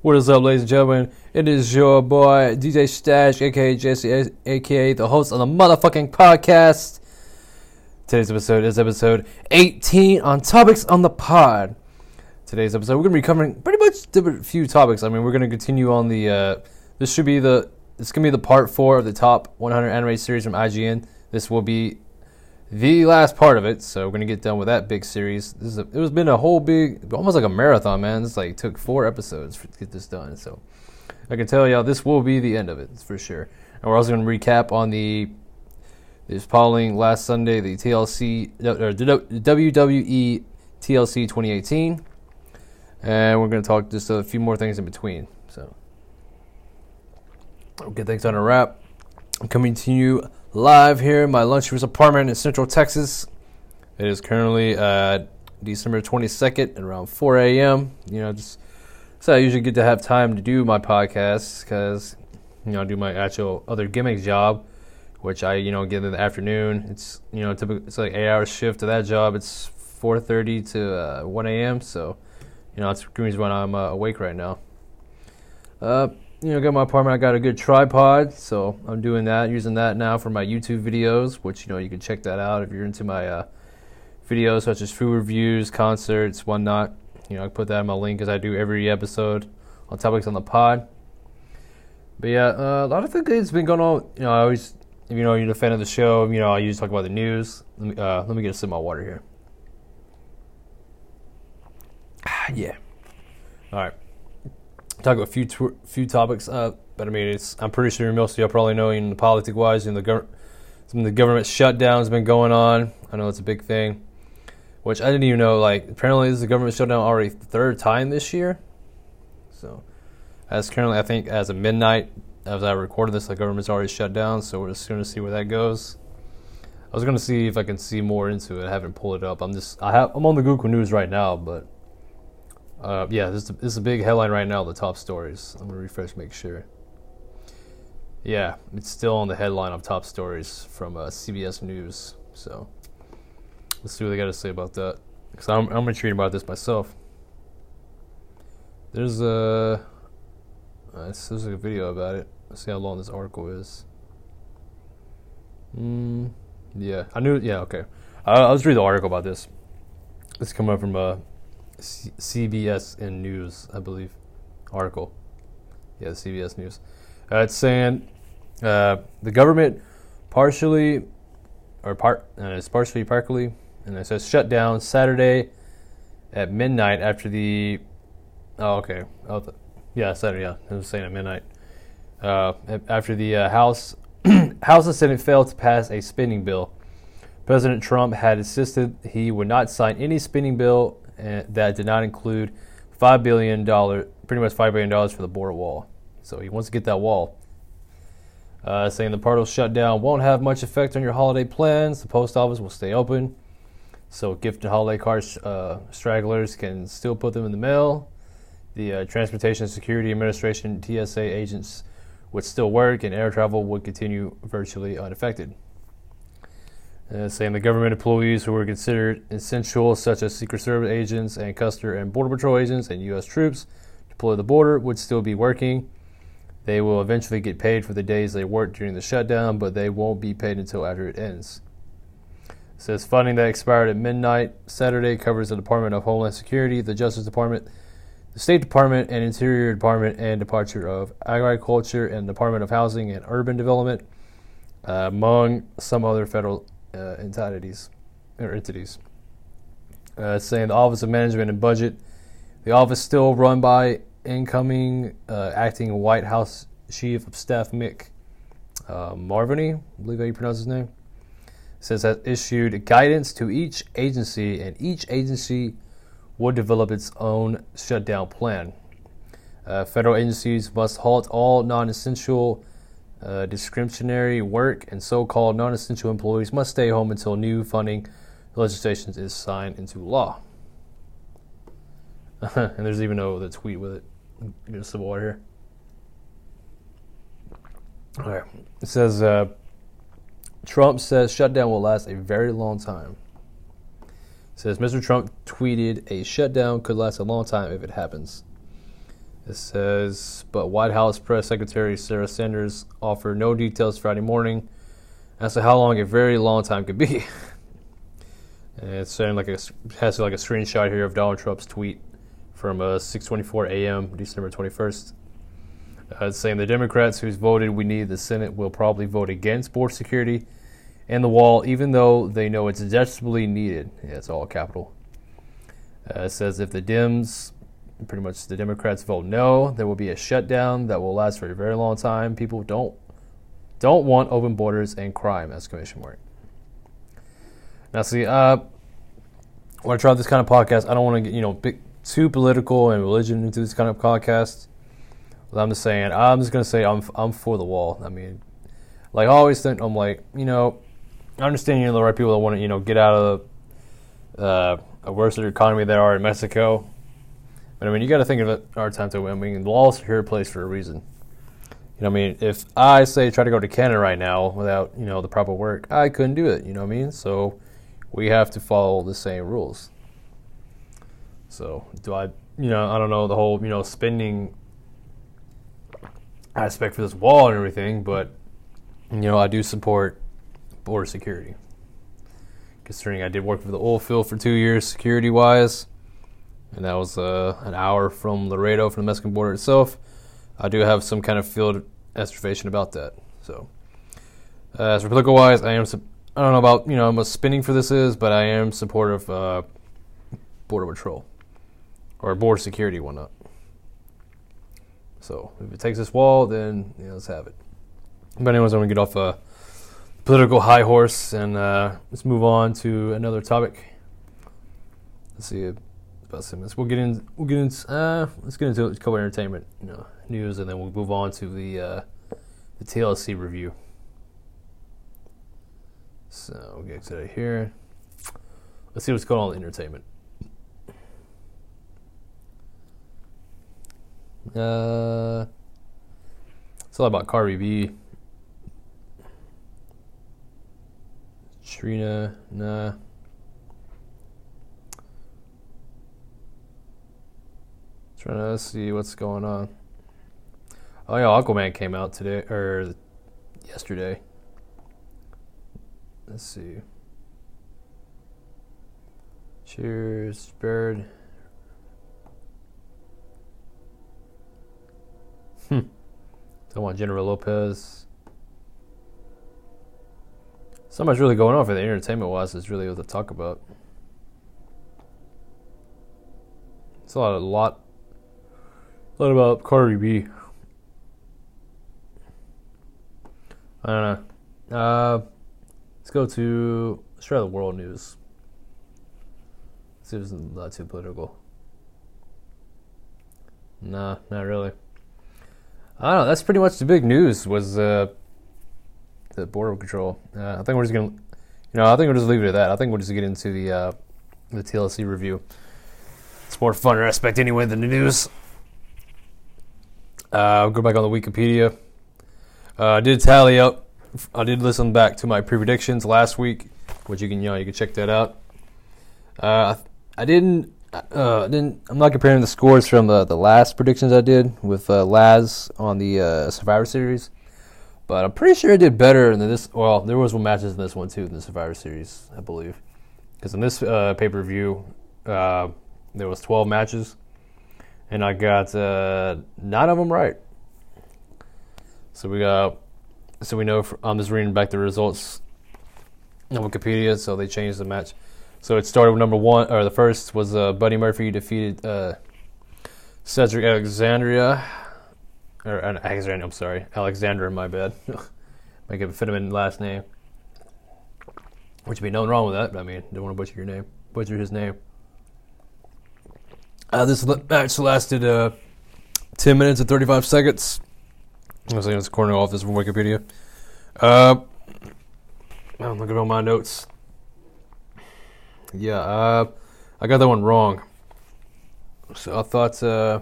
What is up, ladies and gentlemen? It is your boy DJ Stash, aka Jesse, aka the host of the motherfucking podcast. Today's episode is episode 18 on topics on the pod. Today's episode, we're gonna be covering pretty much different few topics. I mean, we're gonna continue on the. Uh, this should be the. It's gonna be the part four of the top 100 anime series from IGN. This will be the last part of it. So we're gonna get done with that big series. This is a, it was been a whole big, almost like a marathon, man. This like took four episodes for, to get this done. So I can tell y'all this will be the end of it for sure. And we're also gonna recap on the this following last Sunday the TLC or WWE TLC 2018, and we're gonna talk just a few more things in between. So get things on a wrap. Coming to you live here in my luxurious apartment in Central Texas. It is currently uh, December 22nd at around 4 a.m. You know, just so I usually get to have time to do my podcast because you know I do my actual other gimmick job, which I you know get in the afternoon. It's you know typically it's like eight hour shift to that job. It's 4:30 to uh, 1 a.m. So you know that's the reason why I'm uh, awake right now. Uh, you know, got my apartment. I got a good tripod, so I'm doing that, using that now for my YouTube videos. Which you know you can check that out if you're into my uh, videos such as food reviews, concerts, whatnot. You know, I put that in my link as I do every episode on topics on the pod. But yeah, uh, a lot of things been going on. You know, I always, if you know you're a fan of the show, you know I usually talk about the news. Let me, uh, let me get a sip of my water here. yeah. All right talk about a few t- few topics. Uh, but I mean, it's I'm pretty sure most of y'all probably know in the politic wise, in the gov- some of the government shutdowns been going on. I know it's a big thing, which I didn't even know. Like apparently, this is a government shutdown already third time this year. So, as currently, I think as of midnight, as I recorded this, the government's already shut down. So we're just going to see where that goes. I was going to see if I can see more into it. I haven't pulled it up. I'm just I have I'm on the Google News right now, but uh, yeah, this is, this is a big headline right now. The top stories. I'm gonna refresh, make sure. Yeah, it's still on the headline of top stories from uh, CBS News. So let's see what they got to say about that. Because I'm I'm intrigued about this myself. There's a uh, there's a video about it. Let's see how long this article is. Mm, yeah, I knew. Yeah, okay. I, I'll just read the article about this. It's coming from uh, C- News, I believe, article. Yeah, CBS News. Uh, it's saying uh, the government partially, or part, uh, it's partially, partly, and it says shut down Saturday at midnight after the. Oh, okay. Oh, yeah, Saturday. Yeah, it was saying at midnight. Uh, after the uh, House House and Senate failed to pass a spending bill. President Trump had insisted he would not sign any spending bill that did not include five billion dollar, pretty much five billion dollars for the border wall. So he wants to get that wall. Uh, saying the partial shutdown won't have much effect on your holiday plans. The post office will stay open, so gift and holiday cards uh, stragglers can still put them in the mail. The uh, Transportation Security Administration (TSA) agents would still work, and air travel would continue virtually unaffected uh, saying the government employees who were considered essential, such as Secret Service agents and Custer and Border Patrol agents and U.S. troops deployed to the border, would still be working. They will eventually get paid for the days they worked during the shutdown, but they won't be paid until after it ends. It says funding that expired at midnight Saturday covers the Department of Homeland Security, the Justice Department, the State Department, and Interior Department, and Departure of Agriculture and Department of Housing and Urban Development, uh, among some other federal uh, entities or entities. Uh, saying the Office of Management and Budget, the office still run by incoming uh, acting White House Chief of Staff Mick uh, Mulvaney, I believe how you pronounce his name, says has issued guidance to each agency, and each agency would develop its own shutdown plan. Uh, federal agencies must halt all non-essential uh, discretionary work and so-called non-essential employees must stay home until new funding legislation is signed into law. and there's even no the tweet with it. Get some water here. All right. It says uh, Trump says shutdown will last a very long time. It says Mr. Trump tweeted a shutdown could last a long time if it happens. It says, but White House Press Secretary Sarah Sanders offered no details Friday morning as to how long a very long time could be. it's saying like a has like a screenshot here of Donald Trump's tweet from uh, 6:24 a.m. December 21st. Uh, it's saying the Democrats who's voted we need the Senate will probably vote against border security and the wall, even though they know it's desperately needed. Yeah, it's all capital. Uh, it says if the Dems pretty much the Democrats vote no, there will be a shutdown that will last for a very long time. People don't don't want open borders and crime, exclamation mark. Now, see, uh, when I try this kind of podcast, I don't want to get you know big, too political and religion into this kind of podcast. But I'm just saying, I'm just gonna say I'm I'm for the wall. I mean, like I always think, I'm like, you know, I understand you're the right people that want to you know get out of uh, a worse economy they are in Mexico but I mean, you got to think of it our time to. I mean, the law is here place for a reason. You know, I mean, if I say try to go to Canada right now without you know the proper work, I couldn't do it. You know what I mean? So we have to follow the same rules. So do I? You know, I don't know the whole you know spending aspect for this wall and everything, but you know, I do support border security. Considering I did work for the oil field for two years, security wise and that was uh, an hour from Laredo, from the Mexican border itself. I do have some kind of field estimation about that. So, uh, as political wise, I am. I don't know about you know how much spending for this is, but I am supportive of uh, border patrol or border security, whatnot. So, if it takes this wall, then let's have it. But anyways, I'm gonna get off a political high horse and uh, let's move on to another topic. Let's see about Simmons. We'll get in. We'll get into. Uh, let's get into couple entertainment, you know, news, and then we'll move on to the uh, the TLC review. So we'll get to here. Let's see what's going on with entertainment. Uh, it's all about Cardi B. Trina, nah. Trying to see what's going on. Oh yeah, Aquaman came out today or yesterday. Let's see. Cheers, Bird. Hmm. Don't want Jennifer Lopez. So much really going on for the entertainment wise is really what to talk about. It's a lot, a lot what about Cardi B? I don't know. Uh, let's go to let's try the world news. Let's see if it's not too political. Nah, not really. I don't know. That's pretty much the big news. Was uh, the border control? Uh, I think we're just gonna, you know, I think we'll just leave it at that. I think we'll just get into the uh, the TLC review. It's more fun aspect anyway than the news. Uh, I'll go back on the Wikipedia. Uh, I did tally up. I did listen back to my pre-predictions last week, which you can you know you can check that out. Uh, I, didn't. Uh, didn't. I'm not comparing the scores from the, the last predictions I did with uh, Laz on the uh, Survivor Series, but I'm pretty sure I did better than this. Well, there was one matches in this one too in the Survivor Series, I believe, because in this uh, pay-per-view uh, there was 12 matches and I got uh, nine of them right. So we got, so we know. I'm just reading back the results on Wikipedia. So they changed the match. So it started with number one, or the first was uh, Buddy Murphy defeated uh, Cedric Alexandria, or uh, Alexandria. I'm sorry, Alexander. My bad. Make it fit him in last name. Which would be nothing wrong with that. But I mean, don't want to butcher your name, butcher his name. Uh, this match lasted uh, 10 minutes and 35 seconds. I was saying it's corner off this from Wikipedia. Uh, I'm looking at all my notes. Yeah, uh, I got that one wrong. So I thought, uh,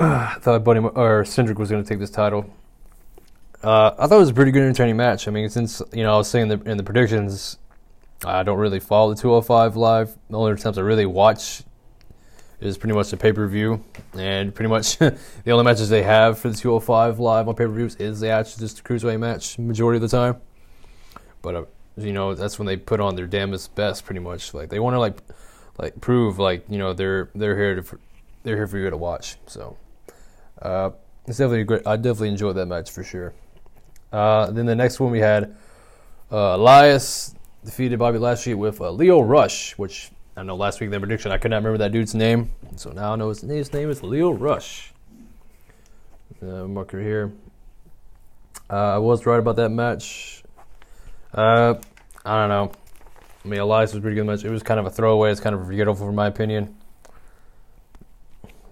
I thought Buddy or Cedric was going to take this title. Uh, I thought it was a pretty good, entertaining match. I mean, since you know I was saying the, in the predictions, I don't really follow the 205 live. The only times I really watch is pretty much the pay per view, and pretty much the only matches they have for the 205 live on pay per views is the actual just a cruiserweight match majority of the time. But uh, you know that's when they put on their damnest best, pretty much. Like they want to like like prove like you know they're they're here to they're here for you to watch. So uh, it's definitely great. I definitely enjoyed that match for sure. Uh, then the next one we had uh, Elias defeated Bobby Lashley with uh, Lio Rush, which I know last week in the prediction I could not remember that dude's name, so now I know his, his name is Lio Rush. Uh, marker here. Uh, I was right about that match. Uh, I don't know. I mean, Elias was pretty good match. It was kind of a throwaway. It's kind of forgettable, for my opinion.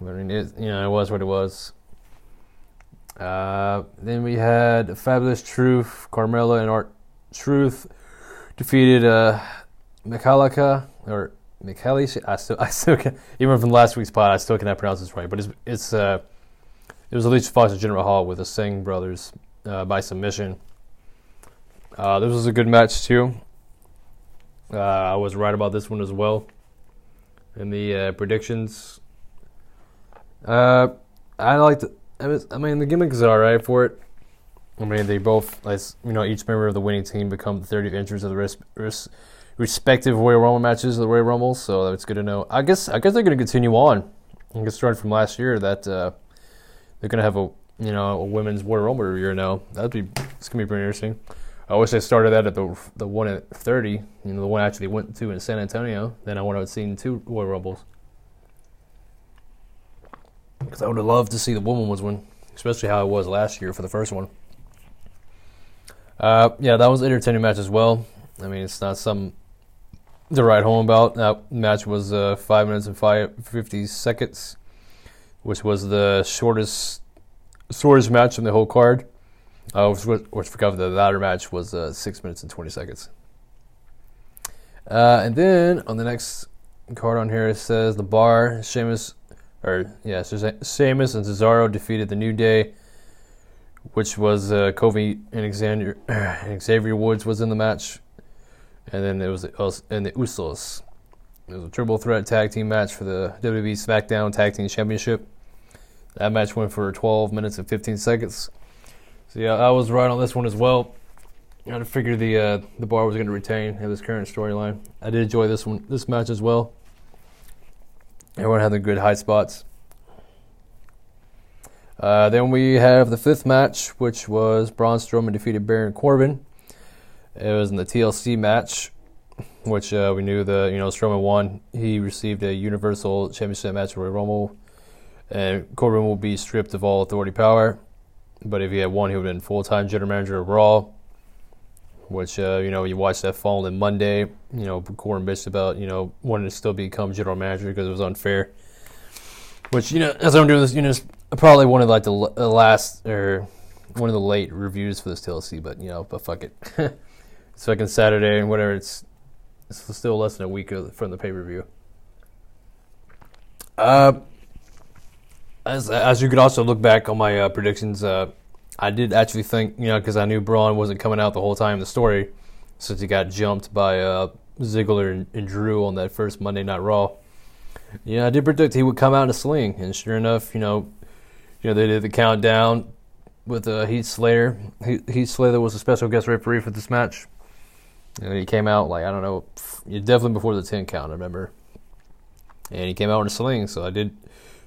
I mean, it, you know, it was what it was. Uh, then we had Fabulous Truth, Carmella, and R-Truth defeated uh, Mekalika or Micheli. I still, I still can, even from last week's pod, I still cannot pronounce this right. But it's, it's uh, it was Alicia Fox and Jinder Mahal with the Singh brothers uh, by submission. Uh, this was a good match too. Uh, I was right about this one as well. In the uh, predictions, uh, I like the. I mean, the gimmick is all right for it. I mean, they both, as you know, each member of the winning team become the 30th entrants of the res- res- respective Royal Rumble matches of the Royal Rumble. So that's good to know. I guess I guess they're going to continue on. I guess starting from last year that uh, they're going to have a you know a women's Royal Rumble year now. That'd be it's going to be pretty interesting. I wish they started that at the the one at 30. You know, the one I actually went to in San Antonio. Then I would have seen two Royal Rumbles. Because I would have loved to see the woman was win, especially how it was last year for the first one. Uh, yeah, that was an entertaining match as well. I mean, it's not some to write home about. That match was uh, five minutes and five, 50 seconds, which was the shortest shortest match in the whole card. Uh, which, which forgot the latter match was uh, six minutes and 20 seconds. Uh, and then on the next card on here, it says the bar, Sheamus, or yeah, Sheamus and Cesaro defeated the New Day which was uh, Kofi and Xavier, and Xavier Woods was in the match, and then there was and the Usos. It was a triple threat tag team match for the WWE SmackDown Tag Team Championship. That match went for 12 minutes and 15 seconds. So yeah, I was right on this one as well. I figured the uh, the bar was going to retain in this current storyline. I did enjoy this one, this match as well. Everyone had their good high spots. Uh, then we have the fifth match, which was Braun Strowman defeated Baron Corbin. It was in the TLC match, which uh, we knew the you know Strowman won. He received a Universal Championship match Royal Rumble, and Corbin will be stripped of all authority power. But if he had won, he would have been full time general manager of Raw. Which uh, you know you watched that fall following Monday. You know Corbin bitched about you know wanting to still become general manager because it was unfair. Which you know as I'm doing this, you know probably one of like the, the last or one of the late reviews for this TLC, but you know, but fuck it. it's fucking Saturday and whatever. It's it's still less than a week from the pay per view. Uh, as as you could also look back on my uh, predictions, uh, I did actually think you know because I knew Braun wasn't coming out the whole time in the story, since he got jumped by uh, Ziggler and, and Drew on that first Monday Night Raw. Yeah, I did predict he would come out in a sling, and sure enough, you know, you know, they did the countdown with uh, Heath Slater. Heath Slater was a special guest referee for this match. And he came out like I don't know, definitely before the ten count. I remember, and he came out in a sling. So I did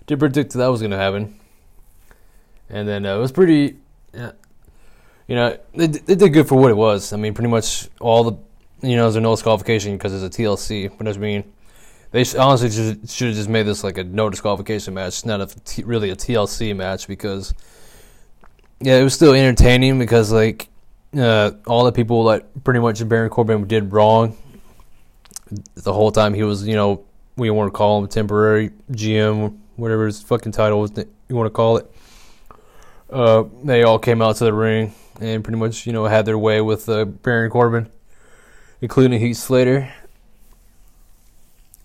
did predict that, that was going to happen. And then uh, it was pretty, uh, you know, they, they did good for what it was. I mean, pretty much all the, you know, there's no disqualification because it's a TLC. But I mean, they honestly should, should have just made this like a no disqualification match, not a really a TLC match because yeah, it was still entertaining because like uh, all the people that pretty much Baron Corbin did wrong the whole time he was, you know, we want to call him temporary GM, whatever his fucking title was, you want to call it. Uh, they all came out to the ring and pretty much, you know, had their way with uh, Baron Corbin, including Heath Slater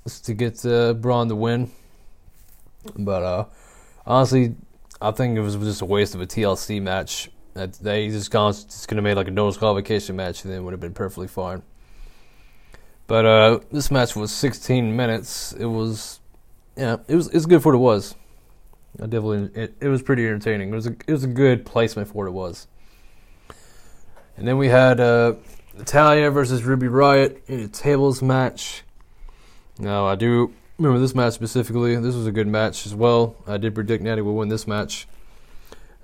to get uh, Braun to win. But uh, honestly, I think it was just a waste of a TLC match. That they just gone just make like a no disqualification match, and then would have been perfectly fine. But uh, this match was 16 minutes. It was yeah, it was it's good for what it was. I definitely it, it was pretty entertaining. It was a it was a good placement for what it was. And then we had uh, Natalya versus Ruby Riott in a tables match. Now I do remember this match specifically. This was a good match as well. I did predict Natty would win this match.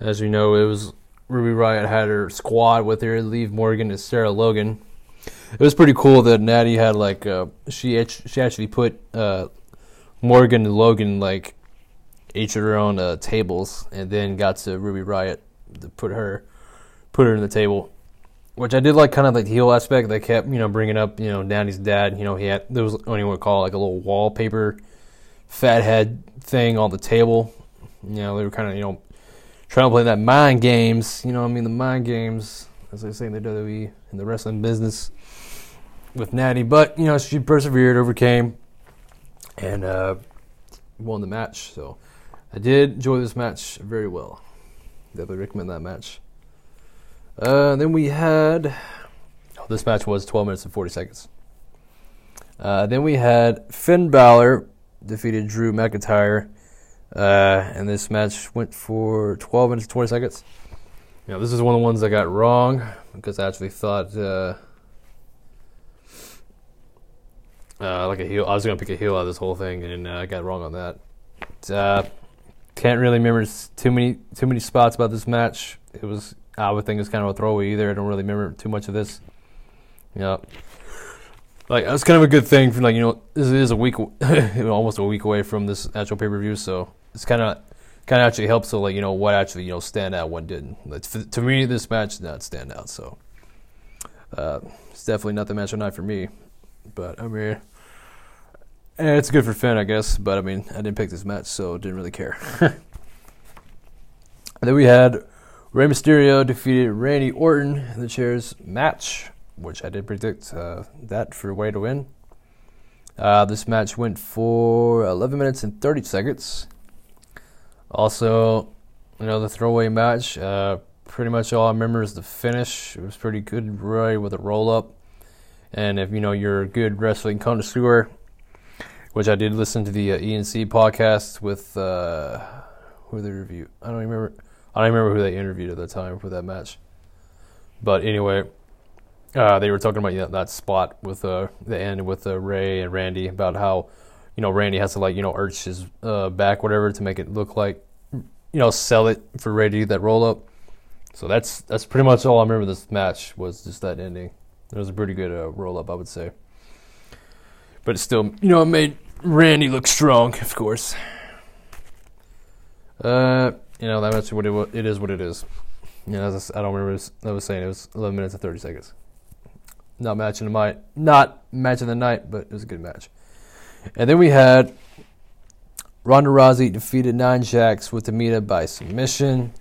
As you know, it was Ruby Riott had her squad with her, Liv Morgan and Sarah Logan. It was pretty cool that Natty had like uh, she she actually put uh, Morgan and Logan like each of their own uh, tables, and then got to Ruby Riott to put her put her in the table, which I did like kind of like the heel aspect. They kept you know bringing up you know Natty's dad. You know he had there was what you would call like a little wallpaper fat head thing on the table. You know they were kind of you know trying to play that mind games. You know I mean the mind games as they say in the WWE in the wrestling business with Natty, but you know she persevered, overcame, and uh, won the match. So I did enjoy this match very well. Definitely recommend that match. Uh, then we had oh, this match was 12 minutes and 40 seconds. Uh, then we had Finn Balor defeated Drew McIntyre, uh, and this match went for 12 minutes and 20 seconds. You know, this is one of the ones I got wrong because I actually thought uh, uh, like a heel. I was gonna pick a heel out of this whole thing, and uh, I got wrong on that. Uh, can't really remember too many too many spots about this match. It was I would think it's kind of a throwaway either. I don't really remember too much of this. Yeah, like that's kind of a good thing for like you know this is a week almost a week away from this actual pay per view, so it's kind of kind of actually helps to like you know what actually you know stand out, what didn't. Like, to me, this match did not stand out, so uh, it's definitely not the match of night for me. But I mean, eh, it's good for Finn, I guess. But I mean, I didn't pick this match, so didn't really care. then we had Rey Mysterio defeated Randy Orton in the chairs match, which I did predict uh, that for Way to win. Uh, this match went for 11 minutes and 30 seconds. Also, another throwaway match. Uh, pretty much all I remember is the finish. It was pretty good, Roy with a roll up. And if you know you're a good wrestling connoisseur, which I did listen to the uh, ENC podcast with uh, they review. I don't remember. I don't remember who they interviewed at the time for that match. But anyway, uh, they were talking about you know, that spot with uh, the end with uh, Rey and Randy about how you know Randy has to like you know arch his uh, back whatever to make it look like you know sell it for Rey to do that roll up. So that's that's pretty much all I remember. This match was just that ending. It was a pretty good uh, roll up, I would say. But it still, you know, it made Randy look strong, of course. Uh, you know, that's what it, it is. What it is. You know, as I, I don't remember. I was saying it was 11 minutes and 30 seconds. Not matching the night, not matching the night, but it was a good match. And then we had Ronda Rousey defeated Nia Jax with Tamina by submission.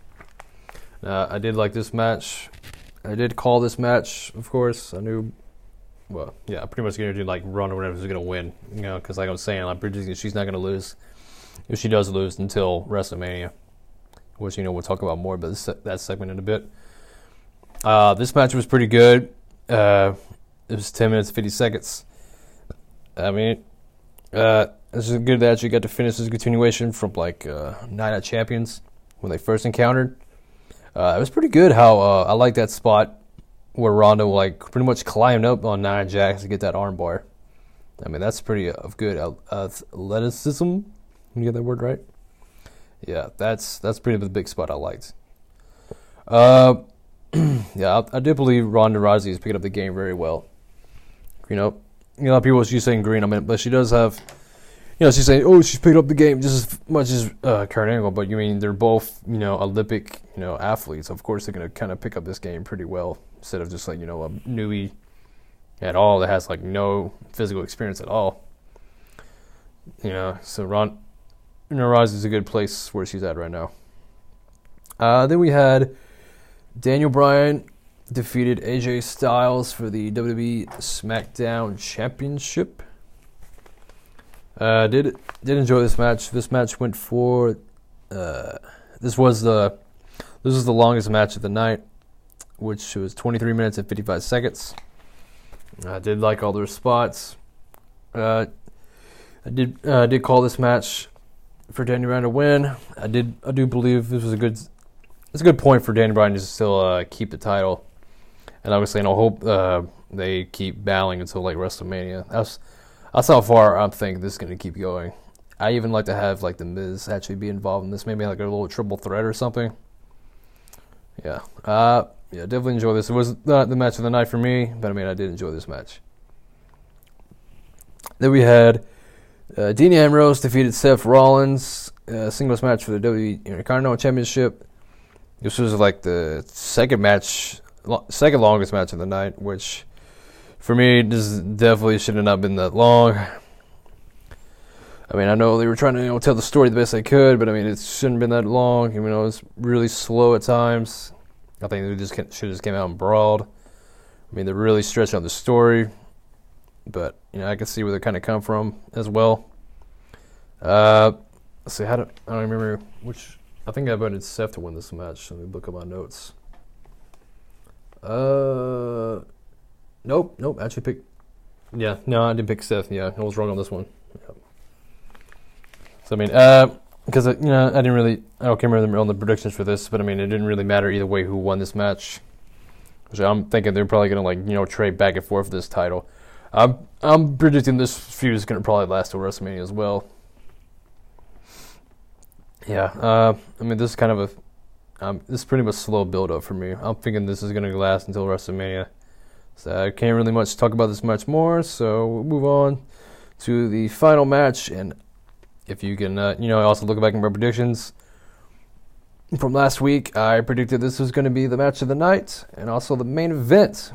Uh, I did like this match. I did call this match, of course. I knew, well, yeah, I'm pretty much do like Ronda whatever is going to win, you know, because like I was saying, I'm predicting she's not going to lose if she does lose until WrestleMania, which, you know, we'll talk about more about this, that segment in a bit. Uh, this match was pretty good. Uh, it was 10 minutes, 50 seconds. I mean, uh, this is good that you got to finish this continuation from like uh, Night of Champions when they first encountered. Uh, it was pretty good how uh, I like that spot where Ronda like pretty much climbed up on Nia Jax to get that armbar. I mean that's pretty uh, good athleticism. You get that word right? Yeah, that's that's pretty the big spot I liked. Uh, yeah, I, I do believe Ronda Rousey is picking up the game very well. You know, you know, people she's saying green. I mean, but she does have you know, she's saying, "Oh, she's picked up the game just as much as uh, Kurt Angle," but you mean they're both, you know, Olympic, you know, athletes. Of course, they're to kind of pick up this game pretty well instead of just like you know a newbie at all that has like no physical experience at all. You know, so Ron, know, is a good place where she's at right now. Uh, then we had Daniel Bryan defeated AJ Styles for the WWE SmackDown Championship. Uh, did did enjoy this match. This match went for. Uh, this was the this was the longest match of the night, which was 23 minutes and 55 seconds. I did like all their spots. Uh, I did uh, did call this match for Daniel Bryan to win. I did I do believe this was a good it's a good point for Daniel Bryan to still uh, keep the title, and obviously, and I hope uh, they keep battling until like WrestleMania. That's that's how far I'm thinking this is going to keep going. I even like to have like the Miz actually be involved in this, maybe like a little triple threat or something. Yeah, uh, yeah, definitely enjoy this. It was not the match of the night for me, but I mean, I did enjoy this match. Then we had uh, Dean Ambrose defeated Seth Rollins, uh, singles match for the WWE Intercontinental Championship. This was like the second match, second longest match of the night, which for me, this definitely should have not been that long. I mean, I know they were trying to you know, tell the story the best they could, but I mean, it shouldn't have been that long. You know, it was really slow at times. I think they just should have just came out and brawled. I mean, they're really stretching out the story, but you know, I can see where they kind of come from as well. Uh, let's see, how do I don't remember which. I think I voted Seth to win this match. Let me look at my notes. Uh, nope, nope. Actually, pick. Yeah, no, I didn't pick Seth. Yeah, I was wrong on this one. So I mean, uh, because uh, you know, I didn't really, I don't remember on the predictions for this, but I mean, it didn't really matter either way who won this match. So I'm thinking they're probably gonna like you know trade back and forth for this title. I'm I'm predicting this feud is gonna probably last till WrestleMania as well. Yeah, uh, I mean, this is kind of a, um, this is pretty much slow build up for me. I'm thinking this is gonna last until WrestleMania. So I can't really much talk about this much more. So we'll move on to the final match, and if you can, uh, you know, also look back at my predictions from last week. I predicted this was going to be the match of the night, and also the main event,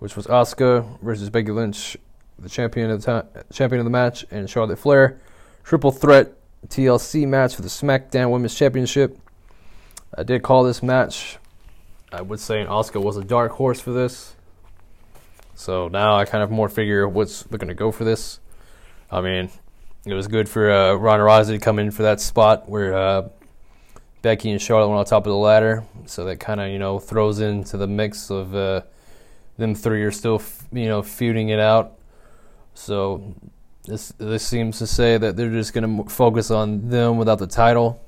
which was Asuka versus Becky Lynch, the champion of the champion of the match, and Charlotte Flair, triple threat TLC match for the SmackDown Women's Championship. I did call this match. I would say Asuka was a dark horse for this. So now I kind of more figure what's looking to go for this. I mean, it was good for uh, Ronda Rousey to come in for that spot where uh, Becky and Charlotte went on top of the ladder. So that kind of you know throws into the mix of uh, them three are still you know feuding it out. So this this seems to say that they're just going to focus on them without the title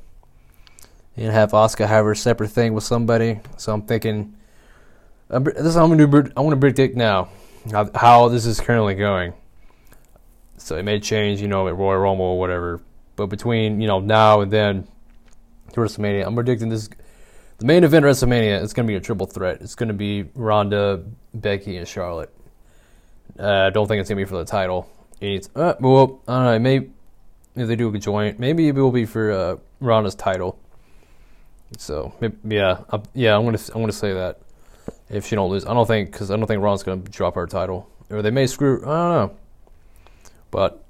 and have Asuka have her separate thing with somebody. So I'm thinking this is I'm going to do. I want to predict now how, this is currently going. So it may change, you know, at Royal Rumble or whatever. But between you know now and then WrestleMania, I'm predicting this. The main event of WrestleMania is going to be a triple threat. It's going to be Ronda, Becky, and Charlotte. Uh, I don't think it's going to be for the title. It's, uh, well, I don't know. Maybe if they do a joint, maybe it will be for uh, Ronda's title. So maybe, yeah, I, yeah, I'm gonna I'm gonna say that if she don't lose, I don't think because I don't think Ronda's gonna drop her title, or they may screw. I don't know. But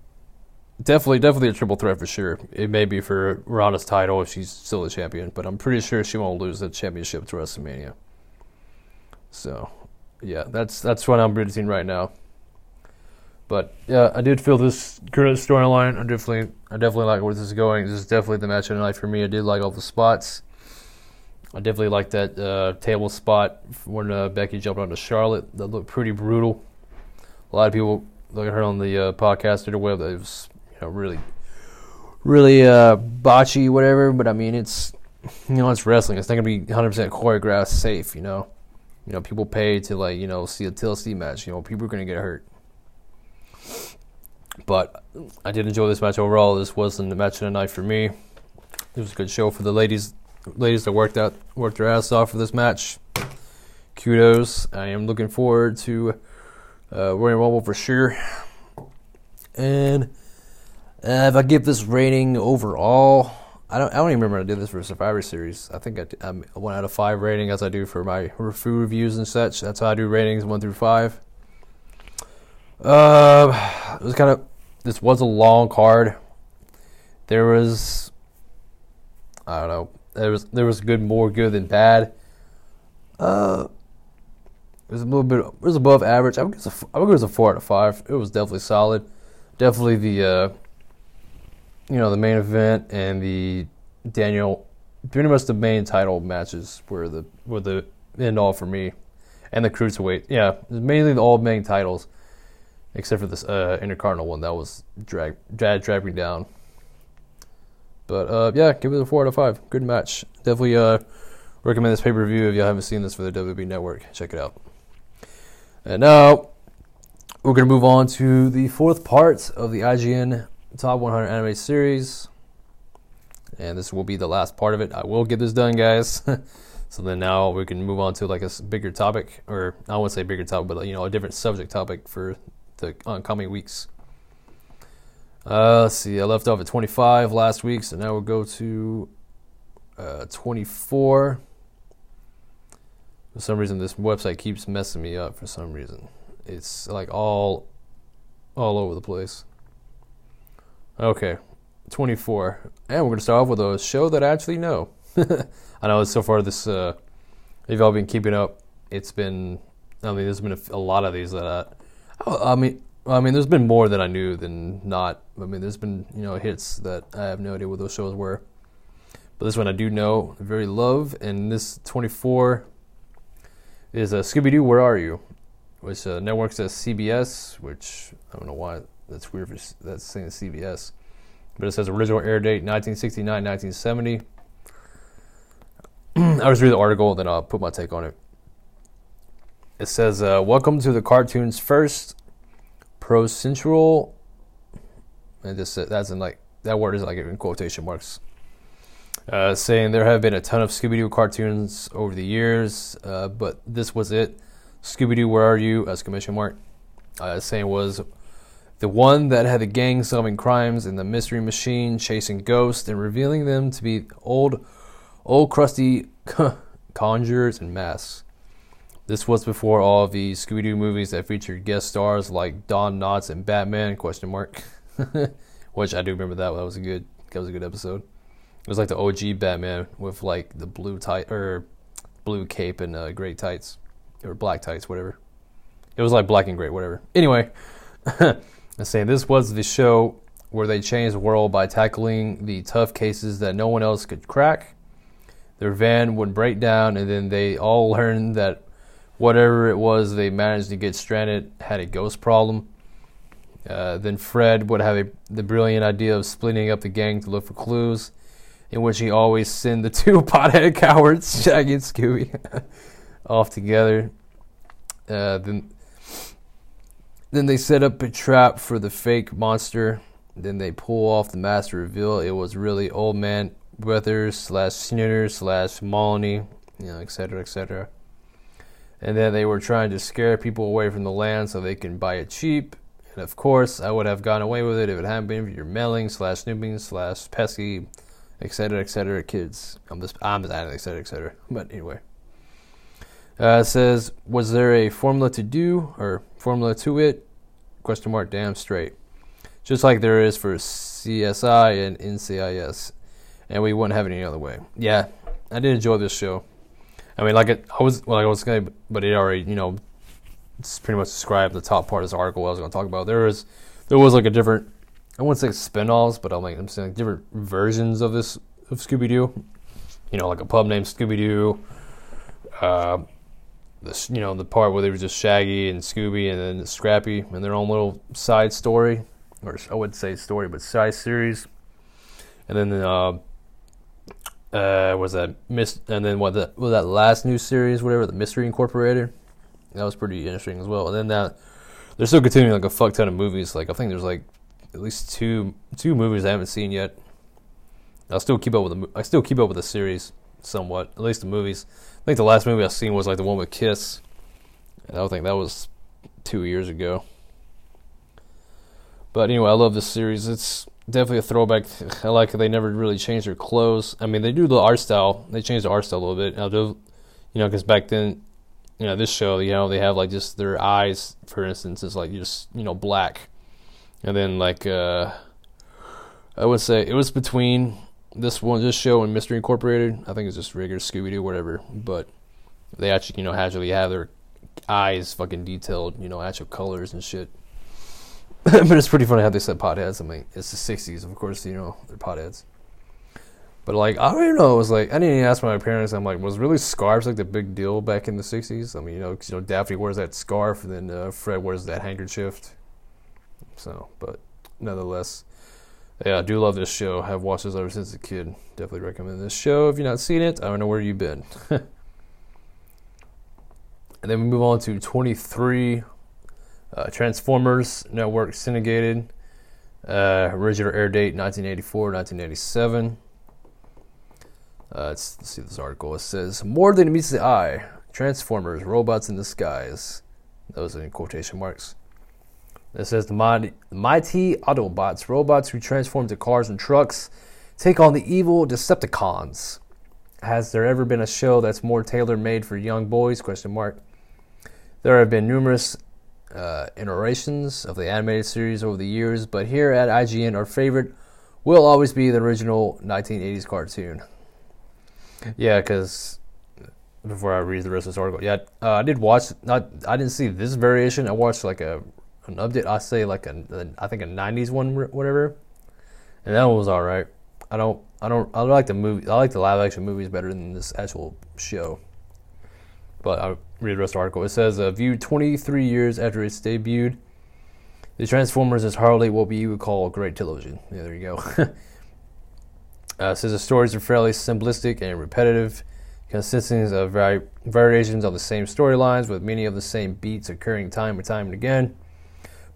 definitely, definitely a triple threat for sure. It may be for Ronda's title if she's still the champion, but I'm pretty sure she won't lose the championship to WrestleMania. So, yeah, that's that's what I'm predicting right now. But yeah, I did feel this current storyline. I definitely, I definitely like where this is going. This is definitely the match of the night for me. I did like all the spots. I definitely like that uh, table spot when uh, Becky jumped onto Charlotte. That looked pretty brutal. A lot of people like I heard on the uh, podcast or the web that it was know really really uh, botchy whatever. But I mean it's you know it's wrestling. It's not gonna be 100 percent choreographed, safe. You know, you know people pay to like you know see a TLC match. You know people are gonna get hurt. But I did enjoy this match overall. This wasn't the match of the night for me. It was a good show for the ladies. Ladies that worked out worked their ass off for this match. Kudos. I am looking forward to uh, Royal Rumble for sure. And uh, if I give this rating overall, I don't, I don't even remember I did this for Survivor Series. I think I, I'm one out of five rating as I do for my food reviews and such. That's how I do ratings, one through five. Uh, it was kind of, this was a long card. There was, I don't know, there was there was good, more good than bad. Uh, it was a little bit. It was above average. I would give it would give it a four out of five. It was definitely solid. Definitely the, uh, you know, the main event and the Daniel, pretty much the main title matches were the were the end all for me, and the cruiserweight. Yeah, mainly the all main titles. except for this uh, Intercontinental one that was drag drag dragged me down. But uh, yeah, give it a four out of five. Good match. Definitely uh, recommend this pay per view if you haven't seen this for the WWE Network. Check it out. And now we're gonna move on to the fourth part of the IGN Top 100 Anime Series, and this will be the last part of it. I will get this done, guys. so then now we can move on to like a bigger topic, or I won't say bigger topic, but you know a different subject topic for the oncoming weeks. Uh, let's see. I left off at 25 last week, so now we'll go to uh, 24. For some reason, this website keeps messing me up. For some reason, it's like all, all over the place. Okay, 24, and we're gonna start off with a show that I actually know. I know so far this, uh, if y'all been keeping up, it's been. I mean, there's been a, a lot of these that I, I mean, I mean, there's been more that I knew than not. I mean, there's been you know hits that I have no idea what those shows were, but this one I do know very love. And this 24 is uh, Scooby Doo. Where are you? Which uh, network says CBS, which I don't know why that's weird. For, that's saying CBS, but it says original air date 1969, 1970. I was reading the article, and then I'll put my take on it. It says, uh, "Welcome to the cartoon's first pro procedural and just that's in like that word is like in quotation marks. Uh, saying there have been a ton of Scooby Doo cartoons over the years, uh, but this was it. Scooby Doo, where are you? Exclamation mark. Uh, saying was the one that had the gang solving crimes and the mystery machine chasing ghosts and revealing them to be old, old crusty conjurers and masks. This was before all of the Scooby Doo movies that featured guest stars like Don Knotts and Batman? Question mark. Which I do remember that. That was a good. That was a good episode. It was like the OG Batman with like the blue tight or blue cape and uh, gray tights or black tights, whatever. It was like black and gray, whatever. Anyway, I'm saying this was the show where they changed the world by tackling the tough cases that no one else could crack. Their van would break down, and then they all learned that whatever it was they managed to get stranded had a ghost problem. Uh, then Fred would have a, the brilliant idea of splitting up the gang to look for clues, in which he always sent the two pothead cowards, Shaggy and Scooby, off together. Uh, then, then they set up a trap for the fake monster. Then they pull off the master reveal it was really Old Man Weathers slash Snitter slash Molony, you know, etc., etc and then they were trying to scare people away from the land so they can buy it cheap. And of course, I would have gone away with it if it hadn't been for your mailing slash snooping slash pesky, etc., etc. kids. I'm just, I'm just adding etc., etc. But anyway. Uh, it says, was there a formula to do or formula to it? Question mark, damn straight. Just like there is for CSI and NCIS. And we wouldn't have it any other way. Yeah, I did enjoy this show. I mean, like it, I was, well, I was going to, but it already, you know, it's pretty much described the top part of this article I was going to talk about. There was, there was like a different, I wouldn't say spin-offs, but I'm like, I'm saying like different versions of this, of Scooby-Doo. You know, like a Pup named Scooby-Doo. Uh, this, you know, the part where they were just Shaggy and Scooby and then Scrappy and their own little side story, or I wouldn't say story, but side series. And then, uh, uh, was that Miss, and then what the, was that last new series, whatever, the Mystery Incorporated. That was pretty interesting as well. And then that they're still continuing like a fuck ton of movies. Like I think there's like at least two two movies I haven't seen yet. I'll still keep up with the I still keep up with the series somewhat, at least the movies. I think the last movie I've seen was like the one with Kiss. And I don't think that was two years ago. But anyway, I love this series. It's definitely a throwback. I like they never really changed their clothes. I mean, they do the art style. They changed the art style a little bit. I'll do, you know, because back then, you know, this show, you know, they have like just their eyes, for instance, is like just you know black, and then like uh, I would say it was between this one, this show, and Mystery Incorporated. I think it's just regular Scooby Doo, whatever. But they actually, you know, actually have their eyes fucking detailed, you know, actual colors and shit. but it's pretty funny how they said potheads. I mean, it's the '60s, of course. You know, they're potheads. But like, I don't even know. It was like I didn't even ask my parents. I'm like, was really scarves like the big deal back in the '60s? I mean, you know, cause, you know, Daphne wears that scarf, and then uh, Fred wears that handkerchief. So, but nonetheless, yeah, I do love this show. I've watched this ever since a kid. Definitely recommend this show. If you've not seen it, I don't know where you've been. and then we move on to 23 uh, Transformers Network Syndicated. Uh, original air date 1984 1987. Uh, let's, let's see this article. It says, More than meets the eye Transformers, robots in disguise. Those are in quotation marks. It says the mighty, Autobots, robots who transform to cars and trucks, take on the evil Decepticons. Has there ever been a show that's more tailor made for young boys? Question mark. There have been numerous uh, iterations of the animated series over the years, but here at IGN, our favorite will always be the original 1980s cartoon. Yeah, because before I read the rest of this article, yeah, uh, I did watch. Not, I didn't see this variation. I watched like a an update. I say like a, a I think a '90s one, whatever, and that one was all right. I don't, I don't, I like the movie. I like the live action movies better than this actual show. But I read the rest of the article. It says, uh, viewed 23 years after its debuted, the Transformers is hardly what we would call great television. Yeah, there you go. uh, says the stories are fairly simplistic and repetitive, consisting of vari- variations on the same storylines, with many of the same beats occurring time and time and again.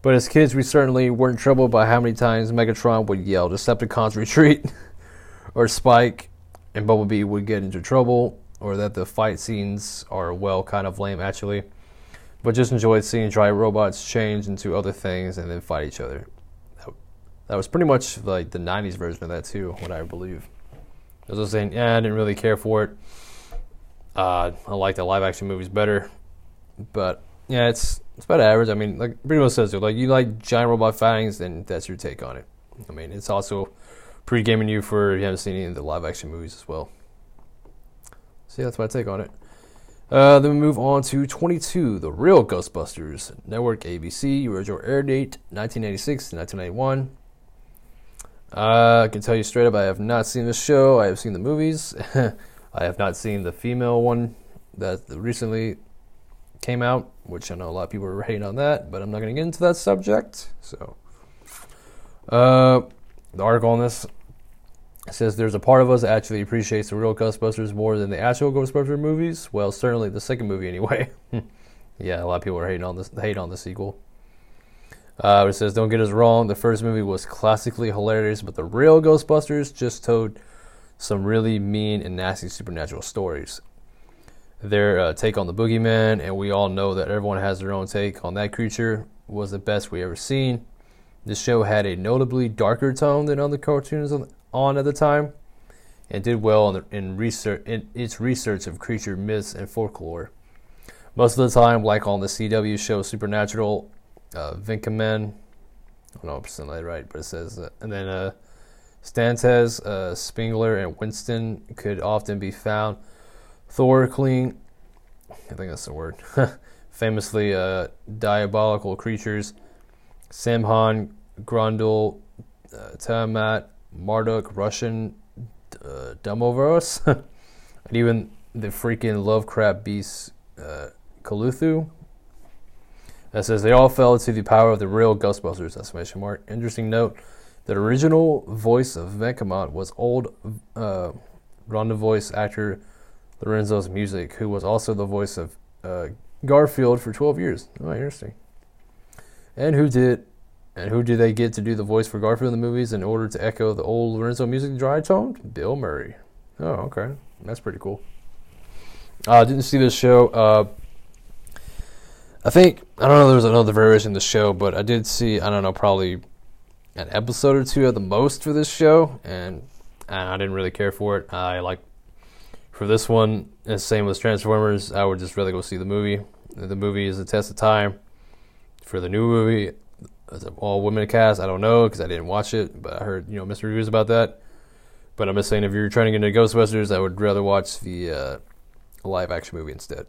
But as kids, we certainly weren't troubled by how many times Megatron would yell, Decepticons retreat, or Spike and Bumblebee would get into trouble, or that the fight scenes are, well, kind of lame actually. But just enjoyed seeing giant robots change into other things and then fight each other. That was pretty much like the 90s version of that too, what I believe. I was saying, yeah, I didn't really care for it. Uh, I like the live action movies better. But yeah, it's it's about average. I mean, like pretty much says it. Like you like giant robot fightings, then that's your take on it. I mean, it's also pre-gaming you for if you haven't seen any of the live action movies as well. So yeah, that's my take on it. Uh, then we move on to 22, The Real Ghostbusters, Network ABC, original air date 1986 to 1991. Uh, I can tell you straight up, I have not seen the show. I have seen the movies. I have not seen the female one that recently came out, which I know a lot of people are hating on that, but I'm not going to get into that subject. So, uh, the article on this says there's a part of us that actually appreciates the real Ghostbusters more than the actual Ghostbusters movies. Well, certainly the second movie anyway. yeah, a lot of people are hating on this, hate on the sequel. Uh, it says, "Don't get us wrong. The first movie was classically hilarious, but the real Ghostbusters just told some really mean and nasty supernatural stories their uh, take on the boogeyman, and we all know that everyone has their own take on that creature, was the best we ever seen. This show had a notably darker tone than other cartoons on at the time, and did well in, the, in research in its research of creature myths and folklore. Most of the time, like on the CW show Supernatural, uh, Vinkaman, I don't know if I'm that right, but it says, uh, and then uh, Stantes, uh, and Winston could often be found Thorkling, I think that's the word, famously uh, diabolical creatures, Samhain, Grundle, uh, Tiamat, Marduk, Russian, uh, Dumovoros, and even the freaking Lovecraft beast, uh, Cthulhu. That says they all fell to the power of the real Ghostbusters! Exclamation mark. Interesting note: the original voice of Venkamot was old uh, Ronda voice actor Lorenzo's music, who was also the voice of uh, Garfield for 12 years. Oh, interesting. And who did and who did they get to do the voice for Garfield in the movies in order to echo the old Lorenzo Music dry toned? Bill Murray. Oh, okay. That's pretty cool. I uh, didn't see this show. Uh, I think, I don't know, there was another variation of the show, but I did see, I don't know, probably an episode or two at the most for this show, and I didn't really care for it. I like for this one, and same with Transformers, I would just rather go see the movie. The movie is a test of time. For the new movie, it's an all women cast, I don't know because I didn't watch it, but I heard you know mixed reviews about that. But I'm just saying, if you're trying to get into Ghostbusters, I would rather watch the uh, live action movie instead.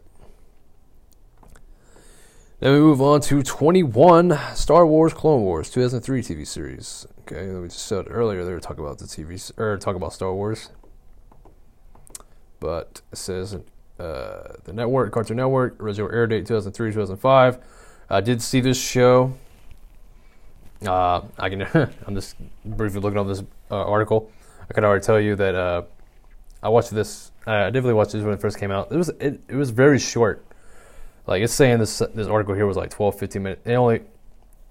Then we move on to 21 Star Wars Clone Wars 2003 TV series. Okay, we just said earlier they were talking about the TV or talking about Star Wars but it says uh, the network, Cartoon Network, original air date 2003 2005. I did see this show. Uh, I can. I'm just briefly looking up this uh, article. I can already tell you that uh, I watched this. I definitely watched this when it first came out. It was it, it was very short. Like it's saying this this article here was like 12, 15 minutes. It only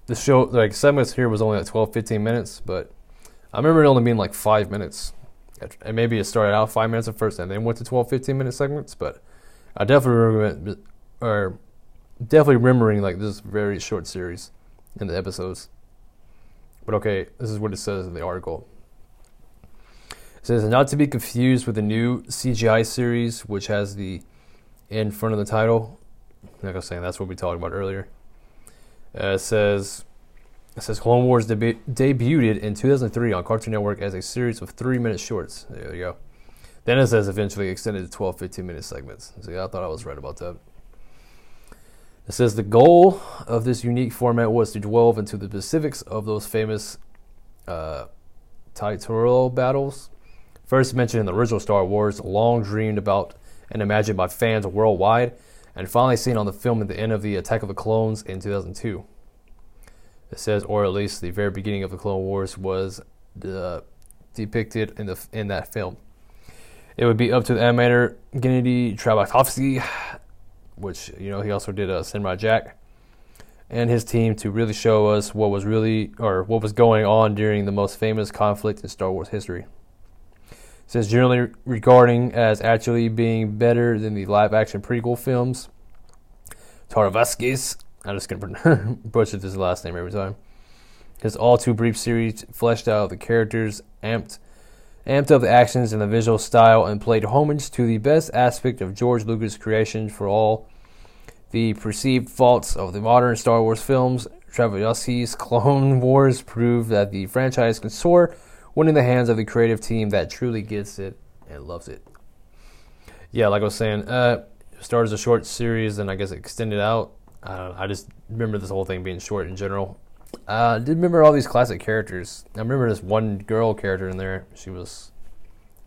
the show like segments here was only like 12, 15 minutes, but I remember it only being like five minutes. And maybe it started out five minutes at first and then went to 12, 15 minute segments. But I definitely remember, or definitely remembering like this very short series in the episodes. But okay, this is what it says in the article. It says not to be confused with the new CGI series, which has the in front of the title. Like I was saying, that's what we talked about earlier. Uh, it says it says Clone Wars debu- debuted in 2003 on Cartoon Network as a series of three minute shorts. There you go. Then it says eventually extended to 12, 15 minute segments. Yeah, I thought I was right about that. It says the goal of this unique format was to delve into the specifics of those famous uh, Taitorolo battles. First mentioned in the original Star Wars, long dreamed about and imagined by fans worldwide, and finally seen on the film at the end of the Attack of the Clones in 2002. It says, or at least the very beginning of the Clone Wars was uh, depicted in the in that film. It would be up to the animator Gennady Tartakovsky, which you know he also did uh, Samurai Jack, and his team to really show us what was really or what was going on during the most famous conflict in Star Wars history. Says generally regarding as actually being better than the live action prequel films. Tartakovsky's I'm just gonna butcher this last name every time. His all too brief series fleshed out the characters, amped, amped up the actions and the visual style, and played homage to the best aspect of George Lucas' creation for all the perceived faults of the modern Star Wars films. Tartakovsky's Clone Wars proved that the franchise can soar when in the hands of the creative team that truly gets it and loves it. Yeah, like I was saying, uh, started as a short series and I guess it extended out I. I just remember this whole thing being short in general. Uh, I did remember all these classic characters. I remember this one girl character in there. She was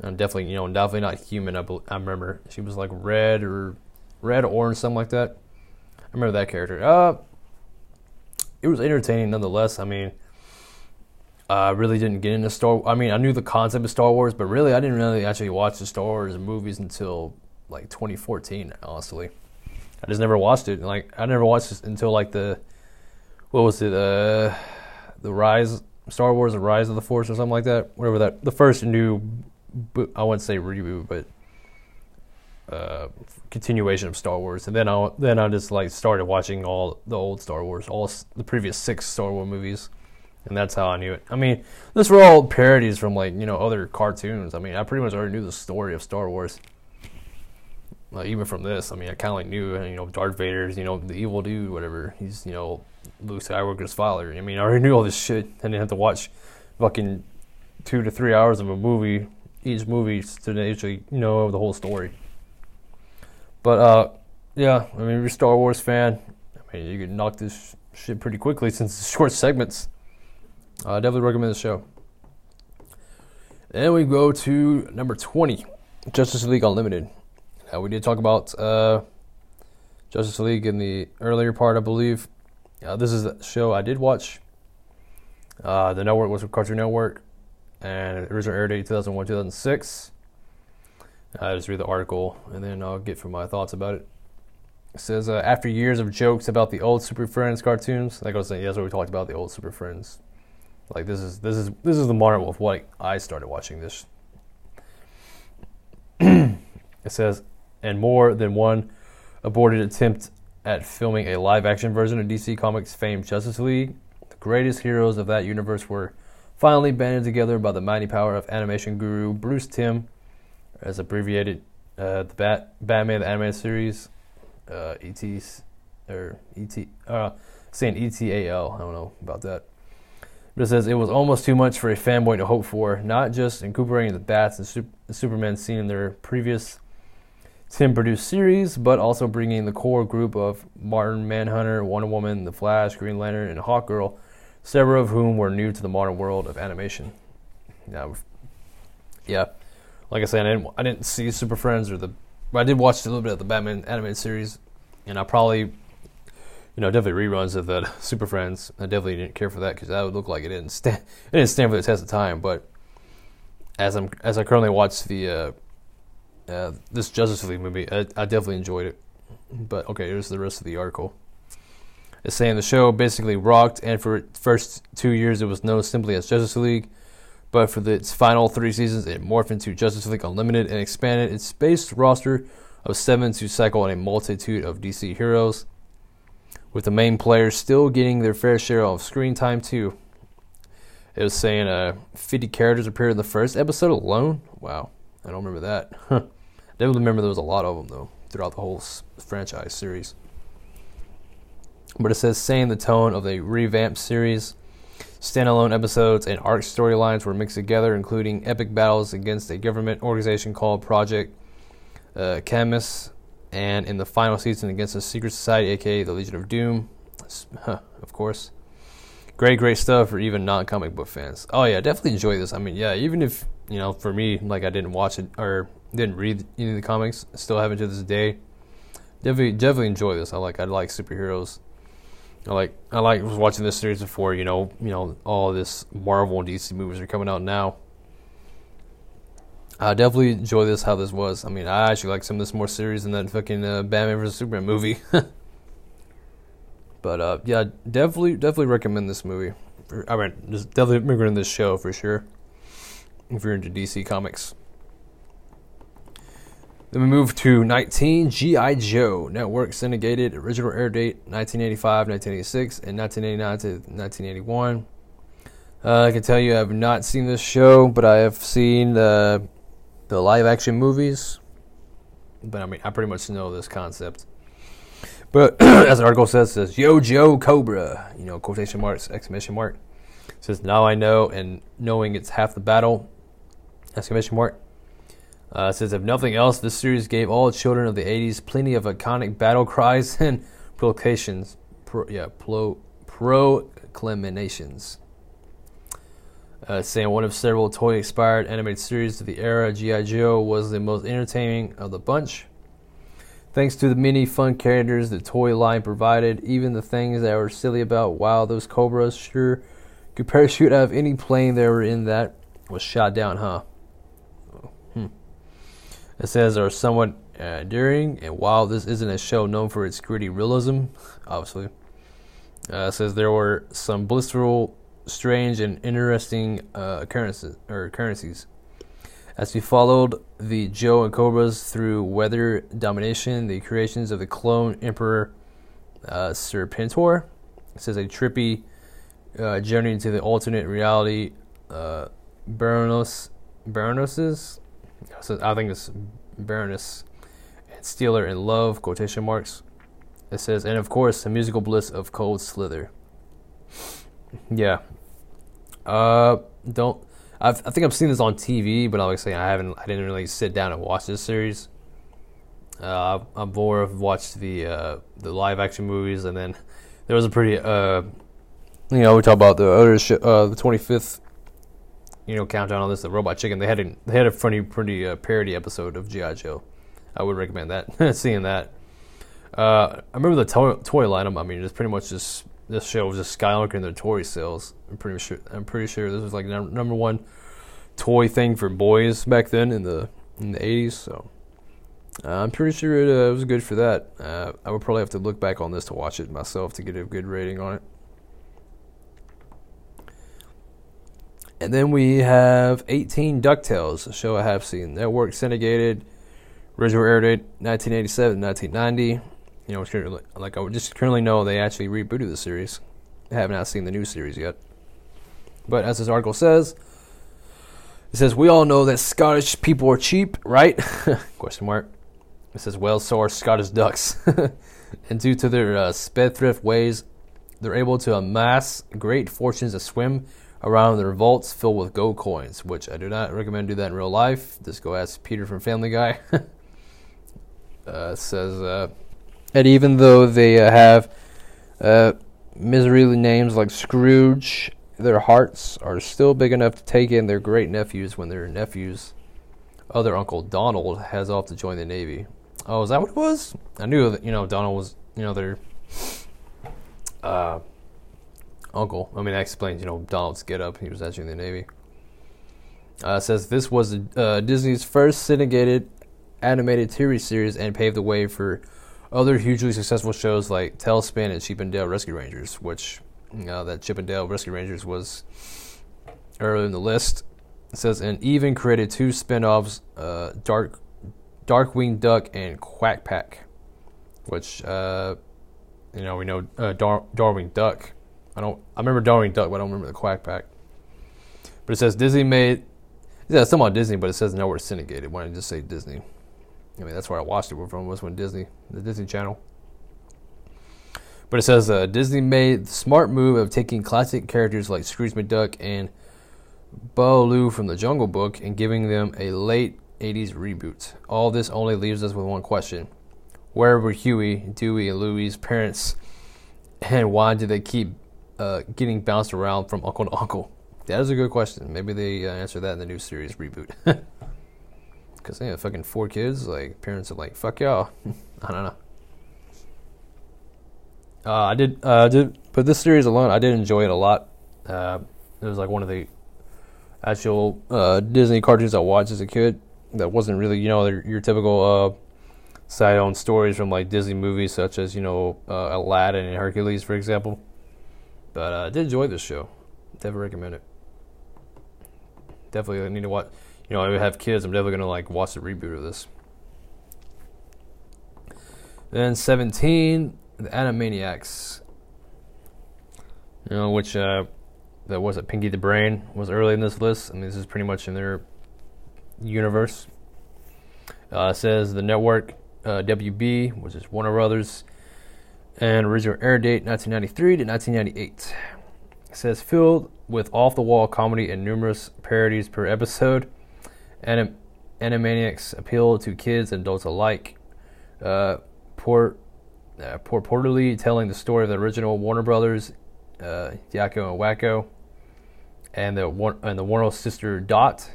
uh, definitely, you know, definitely not human. I, I remember she was like red or red, orange, something like that. I remember that character. Uh, it was entertaining nonetheless. I mean, I really didn't get into Star. I mean, I knew the concept of Star Wars, but really, I didn't really actually watch the Star Wars movies until like 2014. Honestly. I just never watched it. Like I never watched it until like the what was it? Uh, the Rise Star Wars: The Rise of the Force or something like that. Whatever that the first new I wouldn't say reboot, but uh, continuation of Star Wars. And then I then I just like started watching all the old Star Wars, all the previous six Star Wars movies. And that's how I knew it. I mean, these were all parodies from like you know other cartoons. I mean, I pretty much already knew the story of Star Wars uh, even from this, I mean, I kind of like knew, you know, Darth Vader's, you know, the evil dude, whatever. He's, you know, Luke Skywalker's father. I mean, I already knew all this shit. I didn't have to watch fucking two to three hours of a movie, each movie, to actually know the whole story. But, uh, yeah, I mean, if you're a Star Wars fan, I mean, you can knock this shit pretty quickly since it's short segments. I uh, definitely recommend the show. Then we go to number 20, Justice League Unlimited. Uh, we did talk about uh, Justice League in the earlier part, I believe. Uh, this is a show I did watch. Uh, the network was Cartoon Network, and it originally aired date 2001 2006. I just read the article, and then I'll get from my thoughts about it. It says uh, after years of jokes about the old Super Friends cartoons, like I was saying, that's what we talked about the old Super Friends. Like this is this is this is the model of what I started watching this. it says and more than one aborted attempt at filming a live action version of DC Comics' famed Justice League. The greatest heroes of that universe were finally banded together by the mighty power of animation guru Bruce Timm, as abbreviated uh, the Bat- Batman the Animated Series, uh, ET's, or ET, uh, saying ETAL, I don't know about that. But it says it was almost too much for a fanboy to hope for, not just incorporating the bats and, super- Superman seen in their previous Timm produced series, but also bringing the core group of Martin, Manhunter, Wonder Woman, The Flash, Green Lantern, and Hawkgirl, several of whom were new to the modern world of animation. Yeah, yeah. Like I said, I didn't, I didn't see Super Friends or the, I did watch a little bit of the Batman animated series, and I probably you know, definitely reruns of the Super Friends. I definitely didn't care for that because that would look like it didn't stand it didn't stand for the test of time. But as I'm as I currently watch the uh, uh, this Justice League movie, I, I definitely enjoyed it. But okay, here's the rest of the article. It's saying the show basically rocked, and for its first two years, it was known simply as Justice League. But for the, its final three seasons, it morphed into Justice League Unlimited and expanded its base roster of seven to cycle on a multitude of DC heroes, with the main players still getting their fair share of screen time too. It was saying uh, 50 characters appeared in the first episode alone. Wow, I don't remember that. I definitely remember there was a lot of them though throughout the whole franchise series. But it says saying the tone of the revamped series. Standalone episodes and arc storylines were mixed together, including epic battles against a government organization called Project uh, Camus, and in the final season against a secret society, aka the Legion of Doom. Huh, of course. Great, great stuff for even non comic book fans. Oh, yeah, definitely enjoy this. I mean, yeah, even if, you know, for me, like I didn't watch it or didn't read any of the comics, still haven't to this day. Definitely, definitely enjoy this. I like, I like superheroes. I like I like was watching this series before, you know, you know, all this Marvel and DC movies are coming out now. I definitely enjoy this how this was. I mean, I actually like some of this more series than that fucking uh, Batman vs Superman movie. but uh, yeah, definitely definitely recommend this movie. I mean, just definitely recommend this show for sure. If you're into DC comics. Then we move to 19 G.I. Joe Network syndicated original air date 1985, 1986, and 1989 to 1981. Uh, I can tell you I have not seen this show, but I have seen the the live action movies. But I mean, I pretty much know this concept. But as the article says, says Yo Joe Cobra, you know, quotation marks, exclamation mark. It says now I know, and knowing it's half the battle, exclamation mark. Uh, says, if nothing else, this series gave all children of the 80s plenty of iconic battle cries and proclamations. Pro, yeah, pro, proclamations. Uh, saying one of several toy inspired animated series of the era, G.I. Joe was the most entertaining of the bunch. Thanks to the many fun characters the toy line provided, even the things that were silly about, wow, those Cobras sure could parachute out of any plane they were in that was shot down, huh? It says are somewhat uh, endearing, and while this isn't a show known for its gritty realism, obviously, uh, says there were some blissful, strange, and interesting uh, occurrences or occurrences. As we followed the Joe and Cobras through weather domination, the creations of the clone Emperor uh, Serpentor, it says a trippy uh, journey into the alternate reality. Uh, Baronos, Baronoses, so I think it's Baroness and Steeler in love, quotation marks. It says, and of course, the musical bliss of Cold Slither. Yeah. Uh, don't. I've, I think I've seen this on TV, but obviously I haven't. I didn't really sit down and watch this series. Uh, I'm more watched the uh, the live action movies, and then there was a pretty. Uh, you know, we talk about the other sh- uh, the 25th you know countdown on this the robot chicken they had a they had a funny pretty uh, parody episode of gi joe. I would recommend that seeing that. Uh, i remember the toy, toy lineup i mean it's pretty much just this show was just skyrocketing their toy sales. I'm pretty sure i'm pretty sure this was like num- number one toy thing for boys back then in the in the 80s so uh, i'm pretty sure it uh, was good for that. Uh, i would probably have to look back on this to watch it myself to get a good rating on it And then we have 18 DuckTales, a show I have seen. That Network syndicated, original air date 1987 1990. You know, like I just currently know they actually rebooted the series. I have not seen the new series yet. But as this article says, it says we all know that Scottish people are cheap, right? Question mark. It says well, so are Scottish ducks, and due to their uh, spendthrift ways, they're able to amass great fortunes to swim around their vaults filled with gold coins, which I do not recommend do that in real life. Just go ask Peter from Family Guy. uh, says, uh, and even though they uh, have uh, names like Scrooge, their hearts are still big enough to take in their great nephews when their nephews' other uncle Donald has off to join the Navy. Oh, is that what it was? I knew that you know Donald was you know their uh, uncle. I mean, that explains, you know, Donald's get up. He was actually in the Navy. Uh, says this was uh, Disney's first syndicated animated TV series and paved the way for other hugely successful shows like TaleSpin and Chip and Dale Rescue Rangers, which you know, that Chip and Dale Rescue Rangers was earlier in the list. It says and even created two spin-offs, uh, Dark Darkwing Duck and Quack Pack, which uh, you know we know uh, Dar- Darwing Duck. I don't I remember Darwing Duck, but I don't remember the Quack Pack. But it says Disney made yeah, it's about Disney, but it says nowhere syndicated. Why didn't it just say Disney? I mean, that's where I watched it from. Was when Disney, the Disney Channel. But it says uh, Disney made the smart move of taking classic characters like Scrooge McDuck and Baloo from the Jungle Book and giving them a late 80s reboot. All this only leaves us with one question. Where were Huey, Dewey, and Louie's parents, and why did they keep uh, getting bounced around from uncle to uncle? That is a good question. Maybe they uh, answer that in the new series reboot. Because they have fucking four kids. Like, parents are like, fuck y'all. I don't know. Uh, I did, uh, did, but this series alone, I did enjoy it a lot. Uh, it was like one of the actual uh, Disney cartoons I watched as a kid. That wasn't really, you know, your typical uh, side-on stories from like Disney movies, such as you know uh, Aladdin and Hercules, for example. But uh, I did enjoy this show. Definitely recommend it definitely need to watch. You know, I have kids. I'm definitely gonna like watch the reboot of this. Then 17, the Animaniacs. You know, which uh, that was it. Pinky the Brain was early in this list. I mean, this is pretty much in their universe. Uh, says the network uh, WB, which is Warner Brothers, and original air date 1993 to 1998. It says filled with off the wall comedy and numerous parodies per episode. Anim- Animaniacs appeal to kids and adults alike. Uh, port, uh, telling the story of the original Warner Brothers, uh, Yakko and Wakko, and the and the Warner sister Dot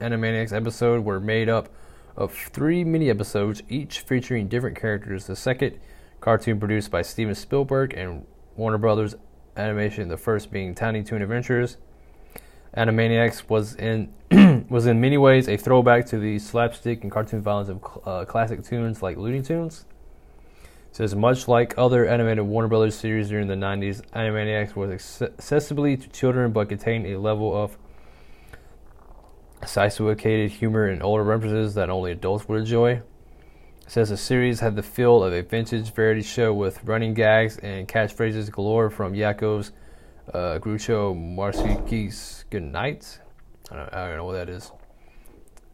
Animaniacs episode were made up of three mini episodes, each featuring different characters. The second cartoon produced by Steven Spielberg and Warner Brothers animation, the first being Tiny Toon Adventures. Animaniacs was in was in many ways a throwback to the slapstick and cartoon violence of uh, classic tunes like Looney Tunes. It says much like other animated Warner Brothers series during the 90s, Animaniacs was accessible to children but contained a level of sophisticated humor and older references that only adults would enjoy says the series had the feel of a vintage variety show with running gags and catchphrases galore from Yakov's uh, Groucho Marquis Good night. I don't, I don't, know what that is.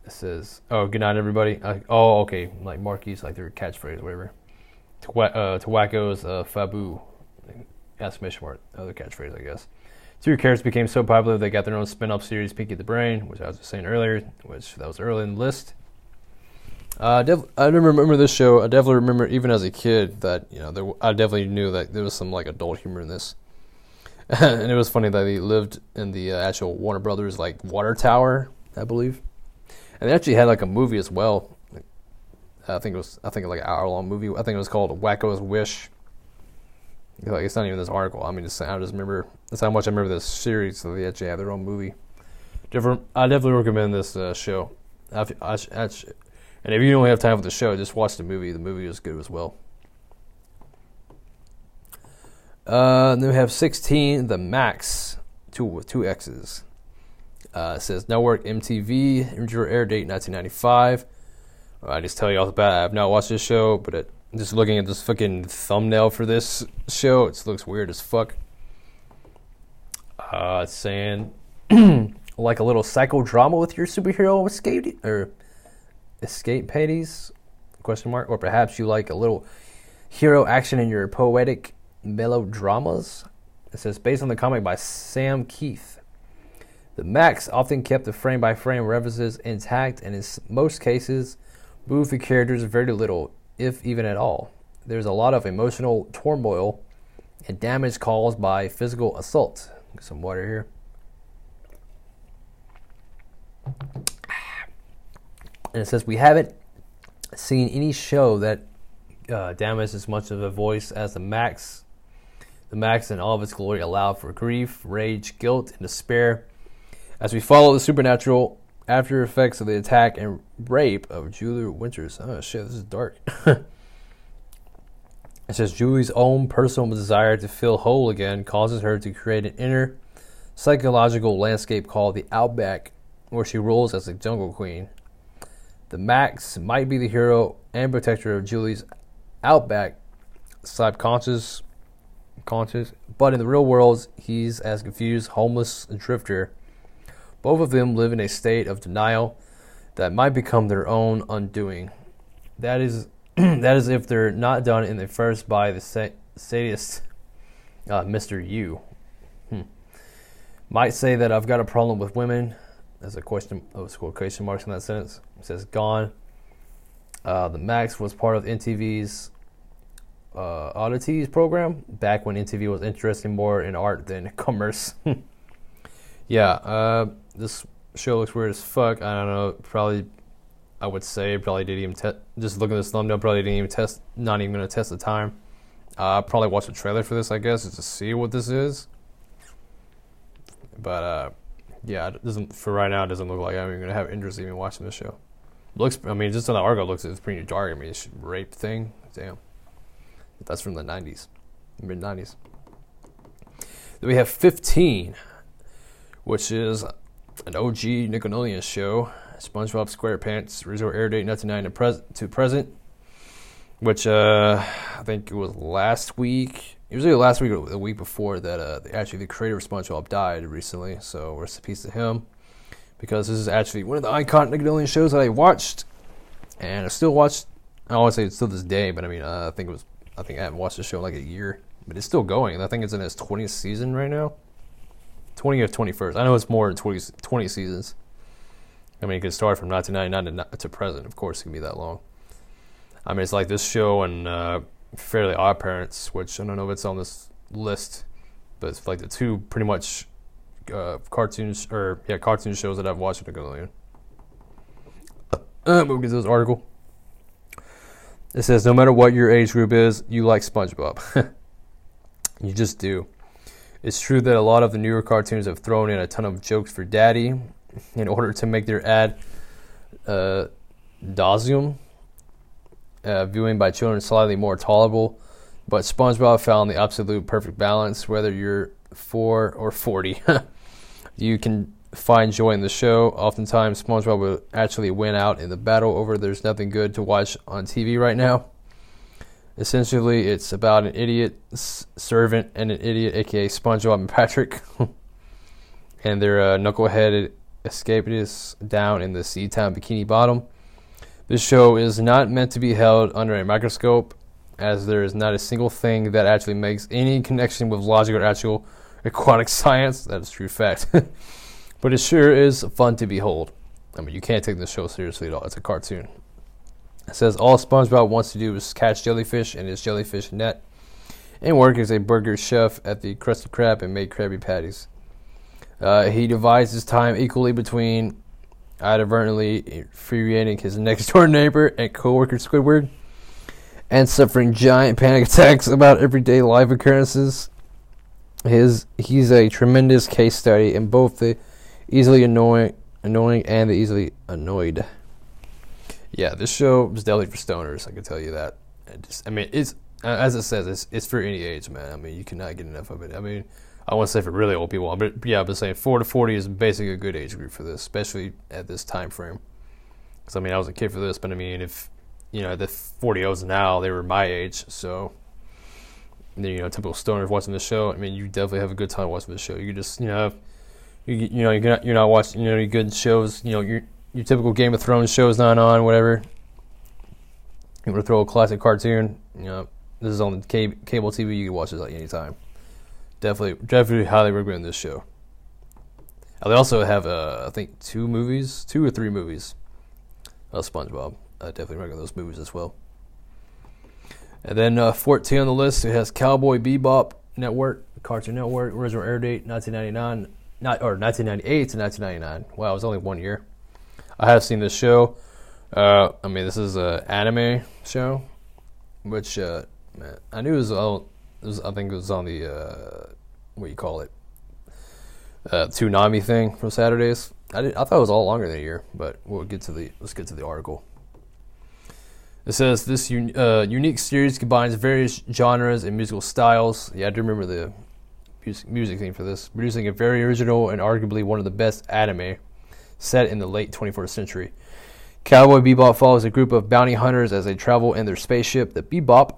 It says, "Oh, good night, everybody." Oh, okay, like Marquis, like their catchphrase, whatever. To, uh, uh, Fabu, exclamation other catchphrase, I guess. Two characters became so popular they got their own spin-off series, Pinky the Brain, which I was just saying earlier, which that was early in the list. Uh, def- I remember this show. I definitely remember, even as a kid, that you know, there, I definitely knew that there was some like adult humor in this. and it was funny that he lived in the uh, actual Warner Brothers like water tower, I believe, and they actually had like a movie as well. I think it was, I think like an hour long movie. I think it was called Wakko's Wish. Like it's not even this article. I mean, just, I just remember that's how much I remember this series. So they actually have their own movie. Different. I definitely recommend this uh, show. I, I, I, and if you don't have time for the show, just watch the movie. The movie is good as well. Uh, then we have 16, The Maxx, two with two X's. Uh, it says Network MTV, original air date 1995. I just tell you off the bat, I have not watched this show, but it, just looking at this fucking thumbnail for this show, it looks weird as fuck. Uh, it's saying like a little psychodrama with your superhero escape or escape panties? Question mark. Or perhaps you like a little hero action in your poetic melodramas. It says based on the comic by Sam Kieth. The Maxx often kept the frame by frame references intact and in most cases moved the characters very little, if even at all. There's a lot of emotional turmoil and damage caused by physical assault. Get some water here. And it says we haven't seen any show that uh, damages as much of a voice as the Maxx. The Maxx in all of its glory allowed for grief, rage, guilt, and despair as we follow the supernatural after effects of the attack and rape of Julie Winters. Oh shit, this is dark. it says Julie's own personal desire to feel whole again causes her to create an inner psychological landscape called the Outback, where she rules as a jungle queen. The Maxx might be the hero and protector of Julie's Outback subconscious conscious, but in the real world, he's as confused, homeless, and drifter. Both of them live in a state of denial that might become their own undoing. That is, that is if they're not done in the first by the sadist, uh, Mr. U. Hmm. Might say that I've got a problem with women. There's a question, oh, quotation marks in that sentence. It says gone. Uh, the Maxx was part of MTV's uh, oddities program back when NTV was interested more in art than commerce. yeah, uh, this show looks weird as fuck. I don't know. Probably, I would say probably didn't even test. Just looking at this thumbnail, probably didn't even test. Not even gonna test the time. Uh, probably watch a trailer for this, I guess, just to see what this is. But uh, yeah, it doesn't for right now. It doesn't look like I'm even gonna have interest in even watching this show. Looks, I mean, just on the article, looks it's pretty dark. I mean, it's rape thing. Damn. That's from the 90s, mid 90s. Then we have 15, which is an OG Nickelodeon show. SpongeBob SquarePants, original air date 1999 to, present, which uh, I think it was last week. It was either last week or the week before that. Uh, actually, the creator of SpongeBob died recently, so rest in peace to him. Because this is actually one of the iconic Nickelodeon shows that I watched, and I still watch. I always say it's still this day, but I mean, uh, I think it was I think I haven't watched the show in like a year, but it's still going. I think it's in its 20th season right now. 20th, 21st. I know it's more than 20, 20 seasons. I mean, it could start from 1999 to, to present. Of course, it can be that long. I mean, it's like this show and uh, Fairly Odd Parents, which I don't know if it's on this list, but it's like the two pretty much uh, cartoons or yeah cartoon shows that I've watched in Nickelodeon. Uh, we'll get to this article. It says, no matter what your age group is, you like SpongeBob. you just do. It's true that a lot of the newer cartoons have thrown in a ton of jokes for daddy in order to make their ad uh, dausium uh, viewing by children slightly more tolerable. But SpongeBob found the absolute perfect balance, whether you're 4 or 40. you can find joy in the show. Oftentimes, SpongeBob will actually win out in the battle over there's nothing good to watch on TV right now. Essentially, it's about an idiot servant and an idiot, aka SpongeBob and Patrick, and their uh, knuckleheaded escapists down in the Seatown Bikini Bottom. This show is not meant to be held under a microscope, as there is not a single thing that actually makes any connection with logic or actual aquatic science. That is true fact. But it sure is fun to behold. I mean, you can't take this show seriously at all. It's a cartoon. It says all SpongeBob wants to do is catch jellyfish in his jellyfish net and work as a burger chef at the Krusty Krab and make Krabby Patties. Uh, he divides his time equally between inadvertently infuriating his next door neighbor and coworker Squidward and suffering giant panic attacks about everyday life occurrences. His he's a tremendous case study in both the easily annoying, annoying, and the easily annoyed. Yeah, this show is definitely for stoners. I can tell you that. I, just, I mean, it's as it says, it's it's for any age, man. I mean, you cannot get enough of it. I mean, I want to say for really old people, but yeah, I've been saying four to forty is basically a good age group for this, especially at this time frame. Because I mean, I was a kid for this, but I mean, if you know the forty olds now, they were my age, so you know, typical stoners watching the show. I mean, you definitely have a good time watching the show. You just you know you, you know you're not you're not watching you know good shows. You know your your typical Game of Thrones shows not on whatever. You want to throw a classic cartoon? You know this is on the cable TV. You can watch this at any time. Definitely, definitely highly recommend this show. Uh, they also have, uh, I think, two movies, two or three movies of SpongeBob. I definitely recommend those movies as well. And then uh, 14 on the list, it has Cowboy Bebop Network, Cartoon Network, original air date 1999 not or 1998 to 1999. Wow, it was only one year. I have seen this show. Uh, I mean, this is an anime show, which uh, man, I knew it was all was, I think it was on the uh, what do you call it, uh, Toonami thing from Saturdays. I did, I thought it was all longer than a year, but we'll get to the let's get to the article. It says this un, uh, unique series combines various genres and musical styles. Yeah, I do remember the music, music theme for this, producing a very original and arguably one of the best anime set in the late 21st century. Cowboy Bebop follows a group of bounty hunters as they travel in their spaceship, the Bebop.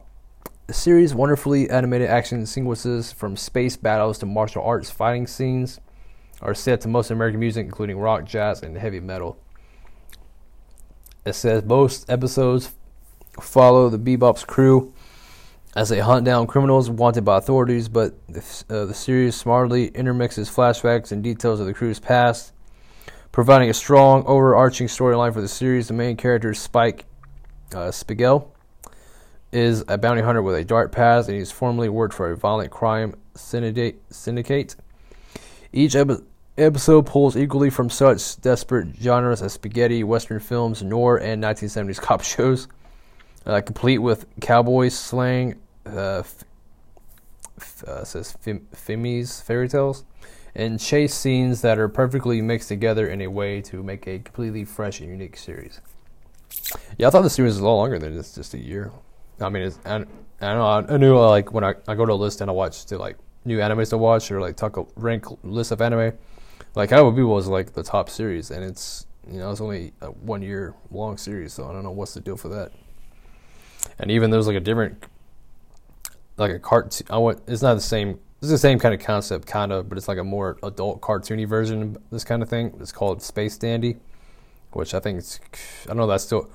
The series' wonderfully animated action sequences, from space battles to martial arts fighting scenes, are set to most American music, including rock, jazz, and heavy metal. It says most episodes follow the Bebop's crew as they hunt down criminals wanted by authorities, but the, uh, the series smartly intermixes flashbacks and details of the crew's past, providing a strong, overarching storyline for the series. The main character, is Spike uh, Spiegel, is a bounty hunter with a dark past, and he's formerly worked for a violent crime syndicate. Each epi- episode pulls equally from such desperate genres as spaghetti, western films, noir, and 1970s cop shows uh, complete with cowboy slang, uh, f- uh, says Femi's fairy tales, and chase scenes that are perfectly mixed together in a way to make a completely fresh and unique series. Yeah, I thought the series was a lot longer than just just a year. I mean, it's, I, I don't know. I, knew like when I, I go to a list and I watch the like new animes to watch or like talk a rank list of anime, like Cowboy Bebop was like the top series, and it's you know it's only a one year long series, so I don't know what's the deal for that and even there's like a different like a cartoon. I want it's not the same. It's the same kind of concept, kind of, but it's like a more adult cartoony version of this kind of thing. It's called Space Dandy, which I think it's. I don't know. That's still.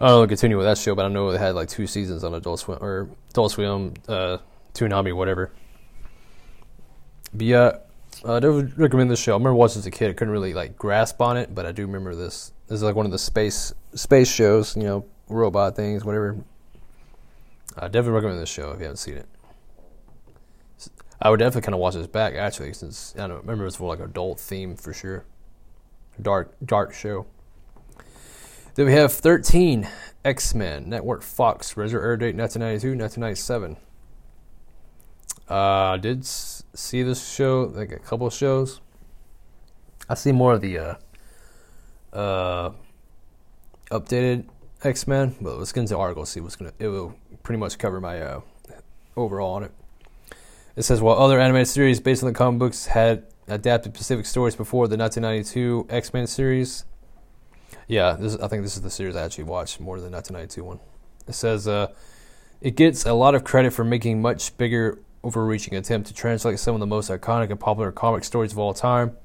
I don't know. Continue with that show, but I know they had like two seasons on Adult Swim or Adult Swim, uh, Toonami, whatever. But yeah, I do recommend this show. I remember watching as a kid. I couldn't really like grasp on it, but I do remember this. This is like one of the space space shows. You know, robot things, whatever. I definitely recommend this show if you haven't seen it. I would definitely kind of watch this back actually, since I don't remember it's more like adult theme for sure. Dark, dark show. Then we have 13 X Men Network Fox, regular air date 1992, 1997. Uh, I did s- see this show, like a couple shows. I see more of the uh, uh, updated X Men, but let's get into the article. See what's gonna. It will pretty much cover my uh, overall on it. It says while other animated series based on the comic books had adapted specific stories before the 1992 X Men series. Yeah, this, I think this is the series I actually watched more than the 1992 one. It says uh, it gets a lot of credit for making much bigger, overreaching attempt to translate some of the most iconic and popular comic stories of all time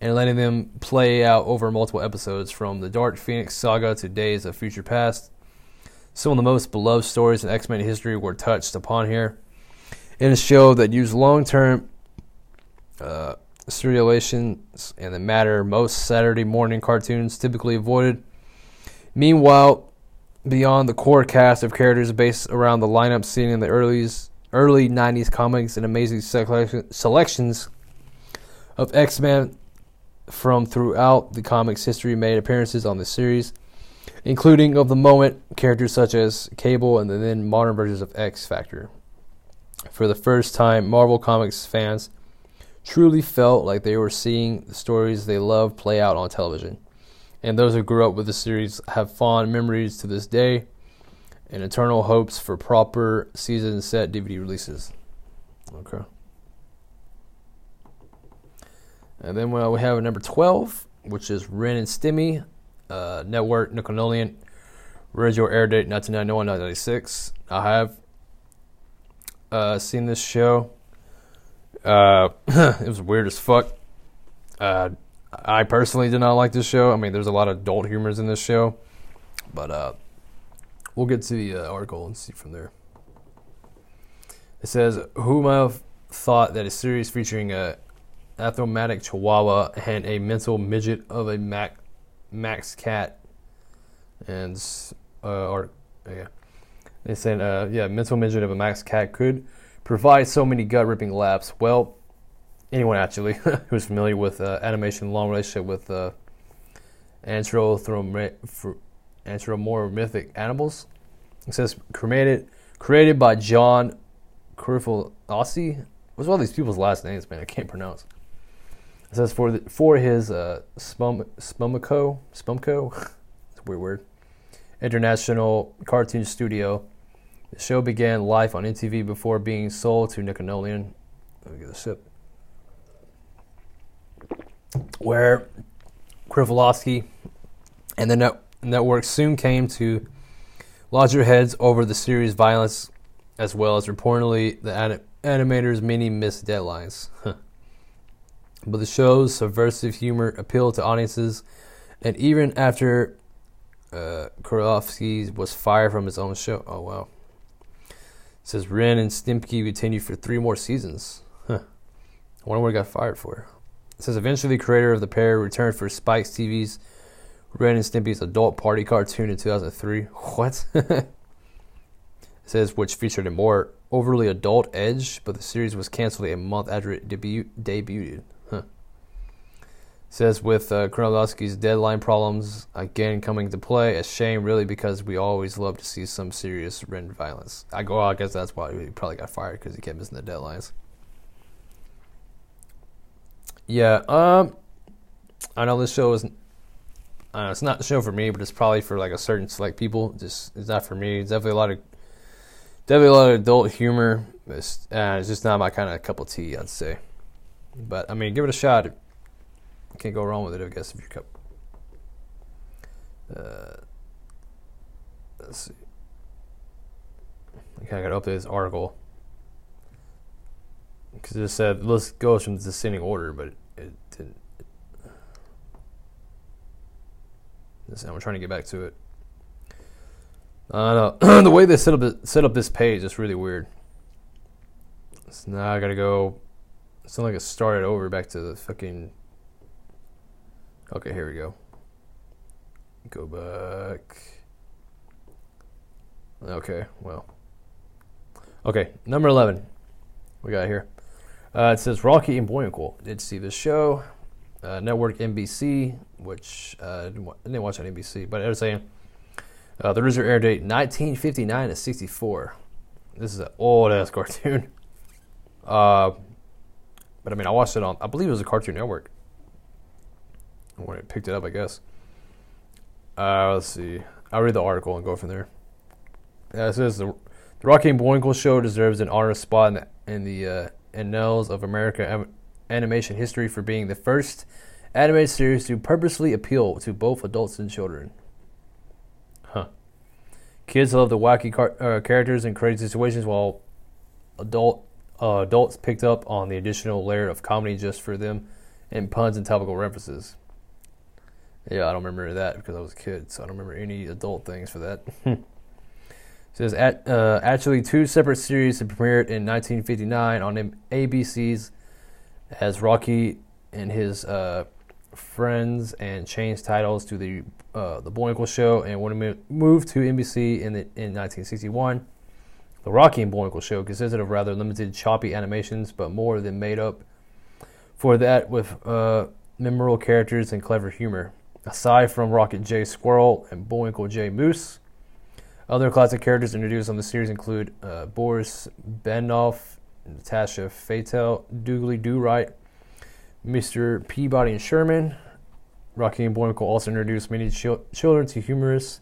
and letting them play out over multiple episodes from the Dark Phoenix saga to Days of Future Past. Some of the most beloved stories in X Men history were touched upon here. In a show that used long term uh, serializations and the matter most Saturday morning cartoons typically avoided. Meanwhile, beyond the core cast of characters based around the lineup seen in the early, early 90s comics and amazing selections of X Men from throughout the comics history made appearances on the series, including of the moment characters such as Cable and the then modern versions of X Factor. For the first time, Marvel Comics fans truly felt like they were seeing the stories they love play out on television. And those who grew up with the series have fond memories to this day and eternal hopes for proper season set DVD releases. Okay. And then well, we have number 12, which is Ren and Stimpy, uh, Network Nickelodeon, original air date 1991 1996. I have uh, seen this show. Uh, it was weird as fuck. Uh, I personally did not like this show. I mean, there's a lot of adult humors in this show, but uh, we'll get to the uh, article and see from there. It says, "Who might have thought that a series featuring a Athromatic Chihuahua and a mental midget of a Mac, Max cat. And, uh, or, yeah. They said, uh, yeah, mental midget of a Max cat could provide so many gut ripping laughs. Well, anyone actually who's familiar with uh, animation, long relationship with uh, anthropomorphic animals. It says created created by John Kurfalasi. What's all these people's last names, man? I can't pronounce. It says for the, for his uh, Spum, Spumco, Spumco, it's a weird word, International Cartoon Studio. The show began live on MTV before being sold to Nickelodeon. Let me get a sip. Where Krivoloski and the net- network soon came to lodge their heads over the series' violence, as well as reportedly the anim- animators' many missed deadlines. but the show's subversive humor appealed to audiences, and even after uh, was fired from his own show, oh wow. Says Ren and Stimpy continued for three more seasons. Huh. I wonder what he got fired for. It says eventually the creator of the pair returned for Spike's TV's Ren and Stimpy's adult party cartoon in 2003. What? it says which featured a more overly adult edge, but the series was canceled a month after it debu- debuted. Says with uh, Kronowski's deadline problems again coming to play, a shame really because we always love to see some serious Ren violence. I go, well, I guess that's why he probably got fired because he kept missing the deadlines. Yeah, um, I know this show is. Uh, it's not the show for me, but it's probably for like a certain select people. Just it's not for me. It's definitely a lot of definitely a lot of adult humor. It's, uh, it's just not my kind of cup of tea, I'd say. But I mean, give it a shot. Can't go wrong with it, I guess, if you cup. Uh, let's see. Okay, I got to update this article because it said let's go from the descending order, but it didn't. I'm trying to get back to it. Uh, no. the way they set up set up this page is really weird. So now I gotta go. It's not like it started over back to the fucking. Okay, here we go. Go back. Okay, well. Okay, number 11. We got here. Uh, it says Rocky and Bullwinkle. Did see this show. Uh, network NBC, which uh, I didn't watch on NBC, but it was saying uh, the original air date 1959 to 64. This is an old ass cartoon. Uh, but I mean, I watched it on, I believe it was a Cartoon Network when it picked it up, I guess. Uh, let's see. I'll read the article and go from there. Yeah, it says the, the Rocky and Bullwinkle show deserves an honor spot in the, in the uh, annals of American animation history for being the first animated series to purposely appeal to both adults and children. Huh. Kids love the wacky car- uh, characters and crazy situations, while adult uh, adults picked up on the additional layer of comedy just for them and puns and topical references. Yeah, I don't remember that because I was a kid, so I don't remember any adult things for that. says at, uh, actually two separate series premiered in 1959 on ABC's as Rocky and his uh, friends and changed titles to the uh, the Bullwinkle Show and when it moved to NBC in the, in 1961. The Rocky and Bullwinkle Show consisted of rather limited, choppy animations, but more than made up for that with uh, memorable characters and clever humor. Aside from Rocket J. Squirrel and Bullwinkle J. Moose, other classic characters introduced on the series include uh, Boris Benoff, Natasha Fatale, Dudley Do Right, Mr. Peabody and Sherman. Rocky and Bullwinkle also introduced many chil- children to humorous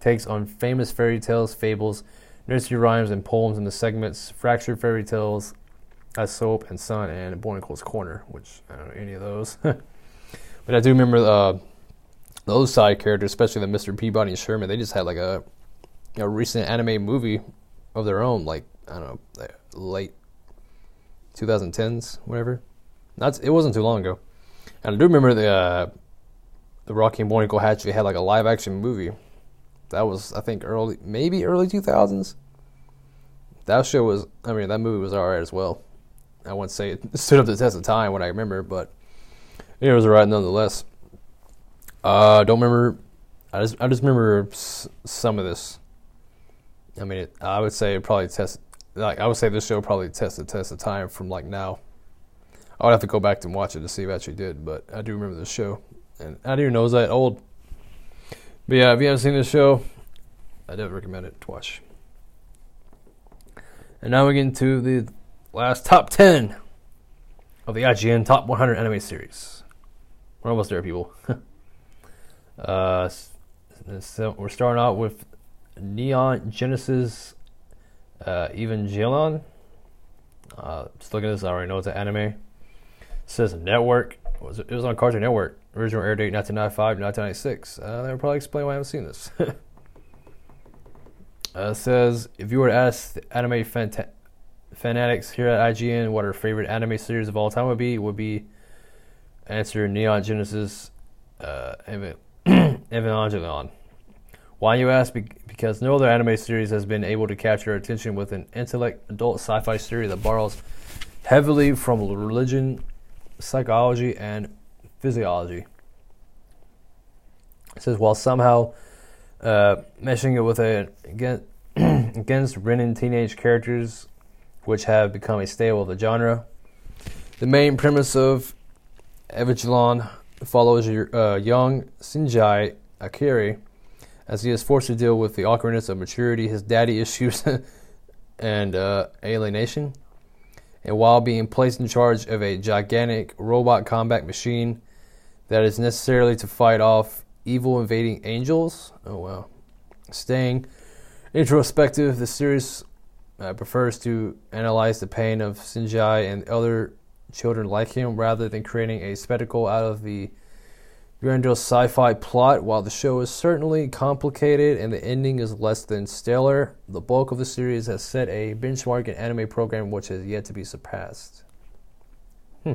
takes on famous fairy tales, fables, nursery rhymes, and poems in the segments Fractured Fairy Tales, Aesop and Son, and Bullwinkle's Corner, which I don't know any of those. but I do remember uh, those side characters, especially the Mr. Peabody and Sherman, they just had like a a recent anime movie of their own, like I don't know, late 2010s, whatever. That's it wasn't too long ago, and I do remember the uh, the Rocky and Bullwinkle actually had like a live action movie. That was I think early, maybe early 2000s. That show was, I mean, that movie was alright as well. I wouldn't say it stood up to the test of time when I remember, but it was alright nonetheless. Uh, don't remember. I just I just remember some of this. I mean, it, I would say it probably test like I would say this show probably tested test of time from like now. I would have to go back and watch it to see if it actually did, but I do remember this show, and I didn't even know it was that old. But yeah, if you haven't seen this show, I definitely recommend it to watch. And now we get into the last top 10 of the IGN Top 100 Anime Series. We're almost there, people. uh, so we're starting out with Neon Genesis uh, Evangelion. Uh, just looking at this, I already know it's an anime. It says network. It was, it was on Cartoon Network. Original air date 1995 1996. Uh, that would probably explain why I haven't seen this. uh, says if you were to ask the anime fanta- fanatics here at IGN what our favorite anime series of all time would be, would be answer Neon Genesis uh, Evangelion. Why you ask? Because no other anime series has been able to capture attention with an intellect adult sci-fi story that borrows heavily from religion, psychology, and physiology. It says while somehow uh, meshing it with a against, against Renin teenage characters, which have become a staple of the genre. The main premise of Evangelion follows uh, young Sinjai Akiri as he is forced to deal with the awkwardness of maturity, his daddy issues, and uh, alienation. And while being placed in charge of a gigantic robot combat machine that is necessarily to fight off evil invading angels. Oh, wow. Staying introspective, the series uh, prefers to analyze the pain of Sinjai and other children like him rather than creating a spectacle out of the grandiose sci fi plot. While the show is certainly complicated and the ending is less than stellar, the bulk of the series has set a benchmark in anime program which has yet to be surpassed. Hmm.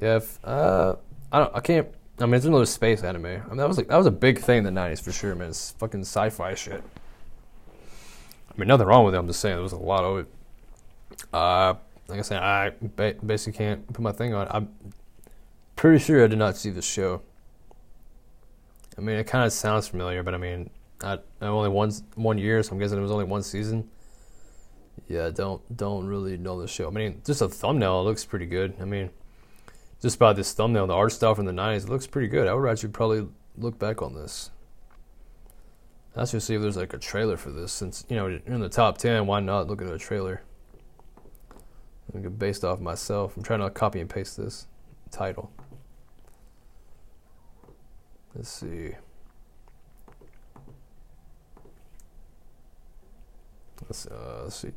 Yeah, if, uh, I don't. I can't. I mean, it's another space anime. I mean, that was like that was a big thing in the '90s for sure, man. It's fucking sci-fi shit. I mean, nothing wrong with it. I'm just saying there was a lot of it. Uh, like I said, I ba- basically can't put my thing on. I'm pretty sure I did not see the show. I mean, it kind of sounds familiar, but I mean, I, I only one one year, so I'm guessing it was only one season. Yeah, don't don't really know the show. I mean, just a thumbnail it looks pretty good. I mean, just by this thumbnail, the art style from the 90s, it looks pretty good. I would actually probably look back on this. Let's just see if there's like a trailer for this. Since, you know, in the top 10, why not look at a trailer? Based off myself. I'm trying to copy and paste this title. Let's see. Let's, uh, let's see.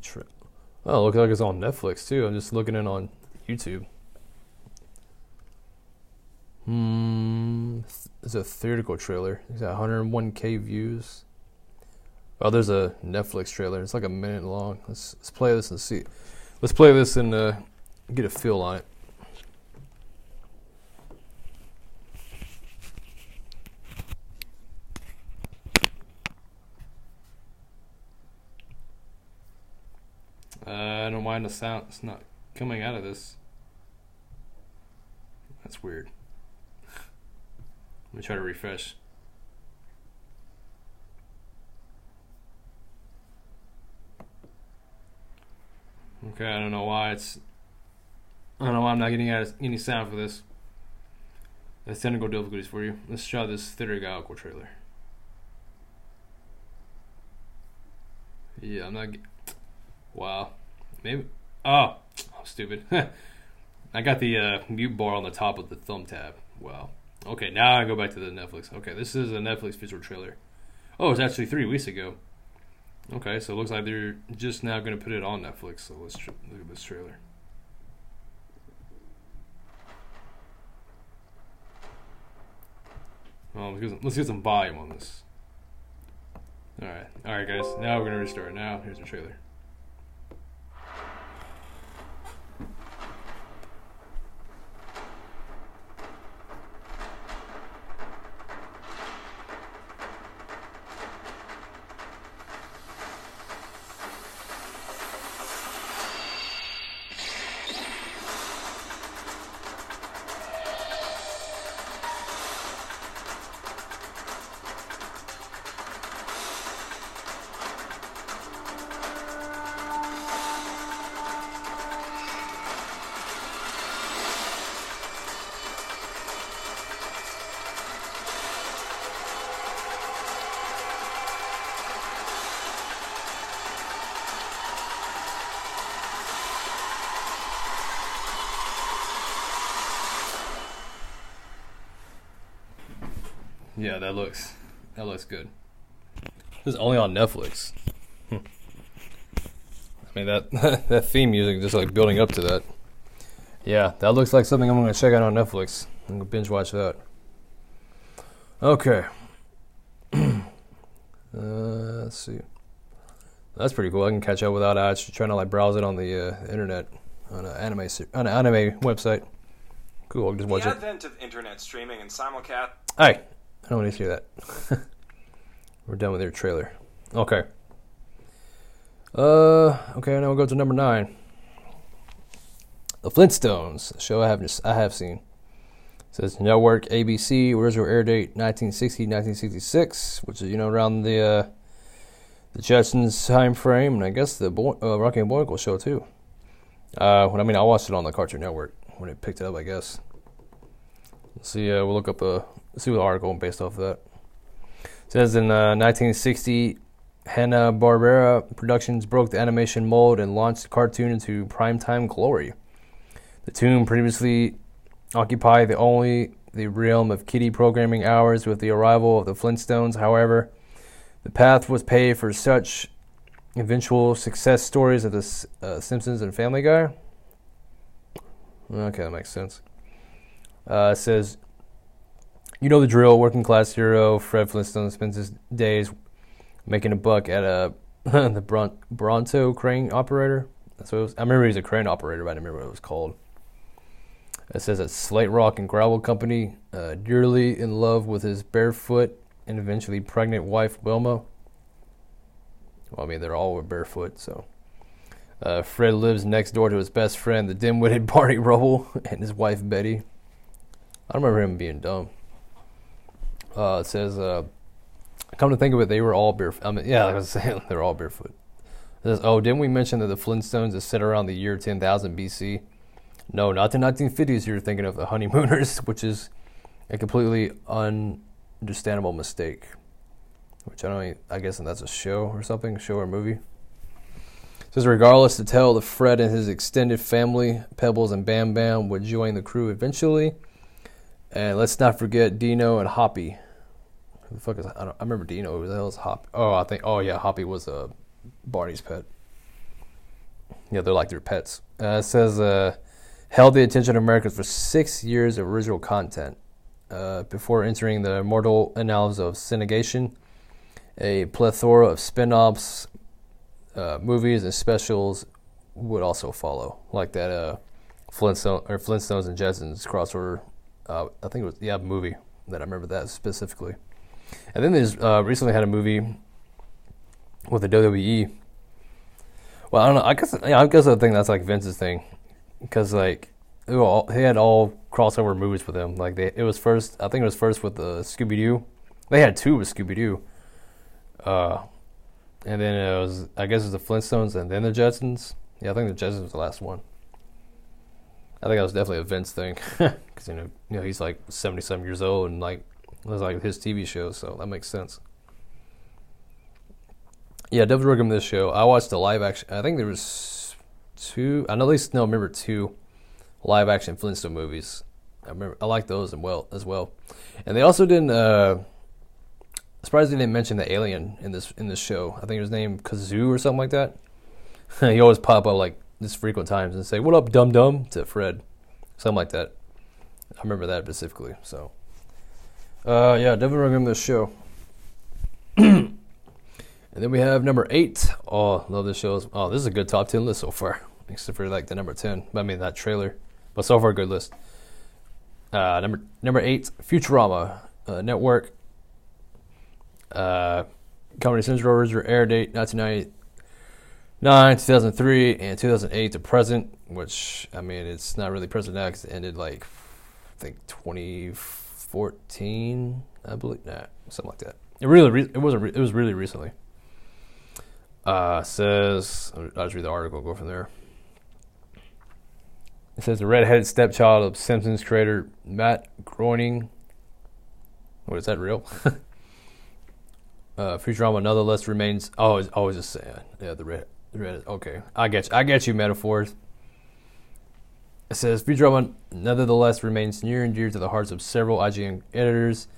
Oh, looks like it's on Netflix too. I'm just looking in on YouTube. Hmm. It's a theatrical trailer. It's got 101k views. Oh, there's a Netflix trailer. It's like a minute long. Let's let's play this and see. Let's play this and uh, get a feel on it. Uh, I don't mind the sound. It's not coming out of this. That's weird. Let me try to refresh. Okay, I don't know why it's. I don't know why I'm not getting any sound for this. That's technical difficulties for you. Let's try this Theater Galco trailer. Yeah, I'm not. Wow. Maybe. Oh, I'm stupid. I got the uh, mute bar on the top of the thumb tab. Wow. Okay, now I go back to the Netflix. Okay, this is a Netflix visual trailer. Oh, it's actually three weeks ago. Okay, so it looks like they're just now going to put it on Netflix. So let's tr- look at this trailer. Oh, let's get, some, let's get some volume on this. All right, all right, guys. Now we're gonna restart. Now here's the trailer. Yeah, that looks that looks good. This is only on Netflix. Hmm. I mean that that theme music just like building up to that. Yeah, that looks like something I'm gonna check out on Netflix. I'm gonna binge watch that. Okay. uh, let's see. That's pretty cool. I can catch up without actually trying to like browse it on the uh, internet on an anime on an anime website. Cool. I'll just watch the it. advent of internet streaming and simulcast. Hey, I don't want to hear that. We're done with your trailer. Okay. Uh, okay. Now we'll go to number nine. The Flintstones, a show I have just, I have seen. It says network ABC original air date 1960 1966, which is you know around the uh, the Jetsons time frame, and I guess the Bo- uh, Rocky and Bullwinkle show too. Uh, when I mean I watched it on the Cartoon Network when it picked it up, I guess. Let's see, uh, we'll look up a see what article based off of that. It says in uh, 1960, Hanna Barbera Productions broke the animation mold and launched the cartoon into primetime glory. The tune previously occupied the only the realm of kiddie programming hours with the arrival of the Flintstones. However, the path was paved for such eventual success stories of the uh, Simpsons and Family Guy. Okay, that makes sense. Uh, says, you know the drill. Working class hero Fred Flintstone spends his days making a buck at a the Bron- Bronto crane operator. That's what it was. I remember he's a crane operator, but I don't remember what it was called. It says a Slate Rock and Gravel Company, uh, dearly in love with his barefoot and eventually pregnant wife Wilma. Well, I mean, they're all barefoot, so. Uh, Fred lives next door to his best friend, the dim-witted Barney Rubble, and his wife Betty. I don't remember him being dumb. Uh, it says, uh, come to think of it, they were all barefoot. I mean, yeah, like I was saying, they're all barefoot. It says, oh, didn't we mention that the Flintstones is set around the year 10,000 BC? No, not the 1950s. You're thinking of the Honeymooners, which is a completely understandable mistake. Which I don't. I guess that's a show or something, a show or movie. It says regardless, to tell that Fred and his extended family, Pebbles and Bam Bam, would join the crew eventually. And let's not forget Dino and Hoppy. Who the fuck is? I, don't, I remember Dino. Who the hell is Hoppy? Oh, I think. Oh yeah, Hoppy was uh, Barney's pet. Yeah, they're like their pets. Uh, it says uh, held the attention of Americans for six years of original content uh, before entering the immortal annals of syndication. A plethora of spin offs, uh, movies, and specials would also follow, like that uh, Flintstone or Flintstones and Jetsons crossover. Uh, I think it was yeah movie that I remember that specifically. And then there's uh, recently had a movie with the WWE. Well, I don't know. I guess yeah, I guess I think that's like Vince's thing because like all, he had all crossover movies with him. Like they, it was first. I think it was first with the Scooby Doo. They had two with Scooby Doo. Uh, and then it was I guess it was the Flintstones and then the Jetsons. Yeah, I think the Jetsons was the last one. I think that was definitely a Vince thing because you know you know he's like seventy some years old and like it was like his TV show, so that makes sense. Yeah, definitely recommend this show. I watched the live action. I think there was two. I know at least no, I remember two live action Flintstone movies. I remember I like those as well as well. And they also didn't. Uh, surprised they didn't mention the alien in this in this show. I think his name Kazoo or something like that. he always pop up like this frequent times and say, "What up, dum dum?" to Fred, something like that. I remember that specifically. So, uh, yeah, definitely recommend this show. and then we have number eight. Oh, love this show. Oh, this is a good top ten list so far, except for like the number ten. I mean that trailer, but so far good list. Uh, number number eight, Futurama uh, network. Uh, Comedy Central original air date 1999, 2003, and 2008 to present. Which I mean, it's not really present now because it ended like I think 2014, I believe. Nah, something like that. It really, re- it wasn't. Re- it was really recently. Uh, says I'll just read the article. Go from there. It says the redheaded stepchild of Simpsons creator Matt Groening. What is that real? uh, Futurama nonetheless remains. Oh, I was just saying. Yeah, the red. Okay, I get you. I get you. Metaphors. It says Futurama nevertheless remains near and dear to the hearts of several IGN editors,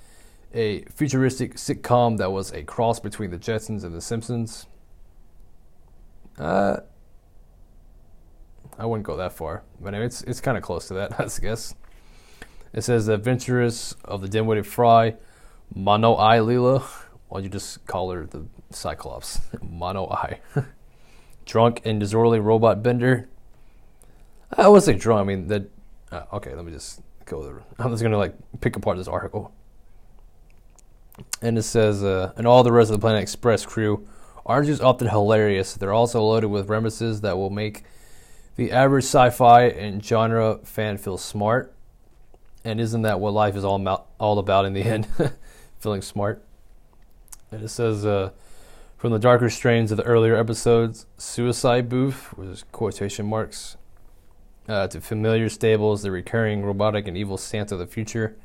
a futuristic sitcom that was a cross between the Jetsons and the Simpsons. Uh, I wouldn't go that far, but it's it's kind of close to that, I guess. It says the adventurous of the dim-witted Fry, Mono Eye Leela. Why don't you just call her the Cyclops? Mono Eye. Drunk and disorderly robot Bender. I say drunk. I mean that. Uh, okay, let me just go there. I'm just gonna like pick apart this article. And it says, uh, and all the rest of the Planet Express crew aren't just often hilarious, they're also loaded with reminiscences that will make the average sci fi and genre fan feel smart. And isn't that what life is all about, all about in the end? Feeling smart. And it says, uh, from the darker strains of the earlier episodes, Suicide Booth, with quotation marks, uh, to familiar stables, the recurring robotic and evil Santa of the future,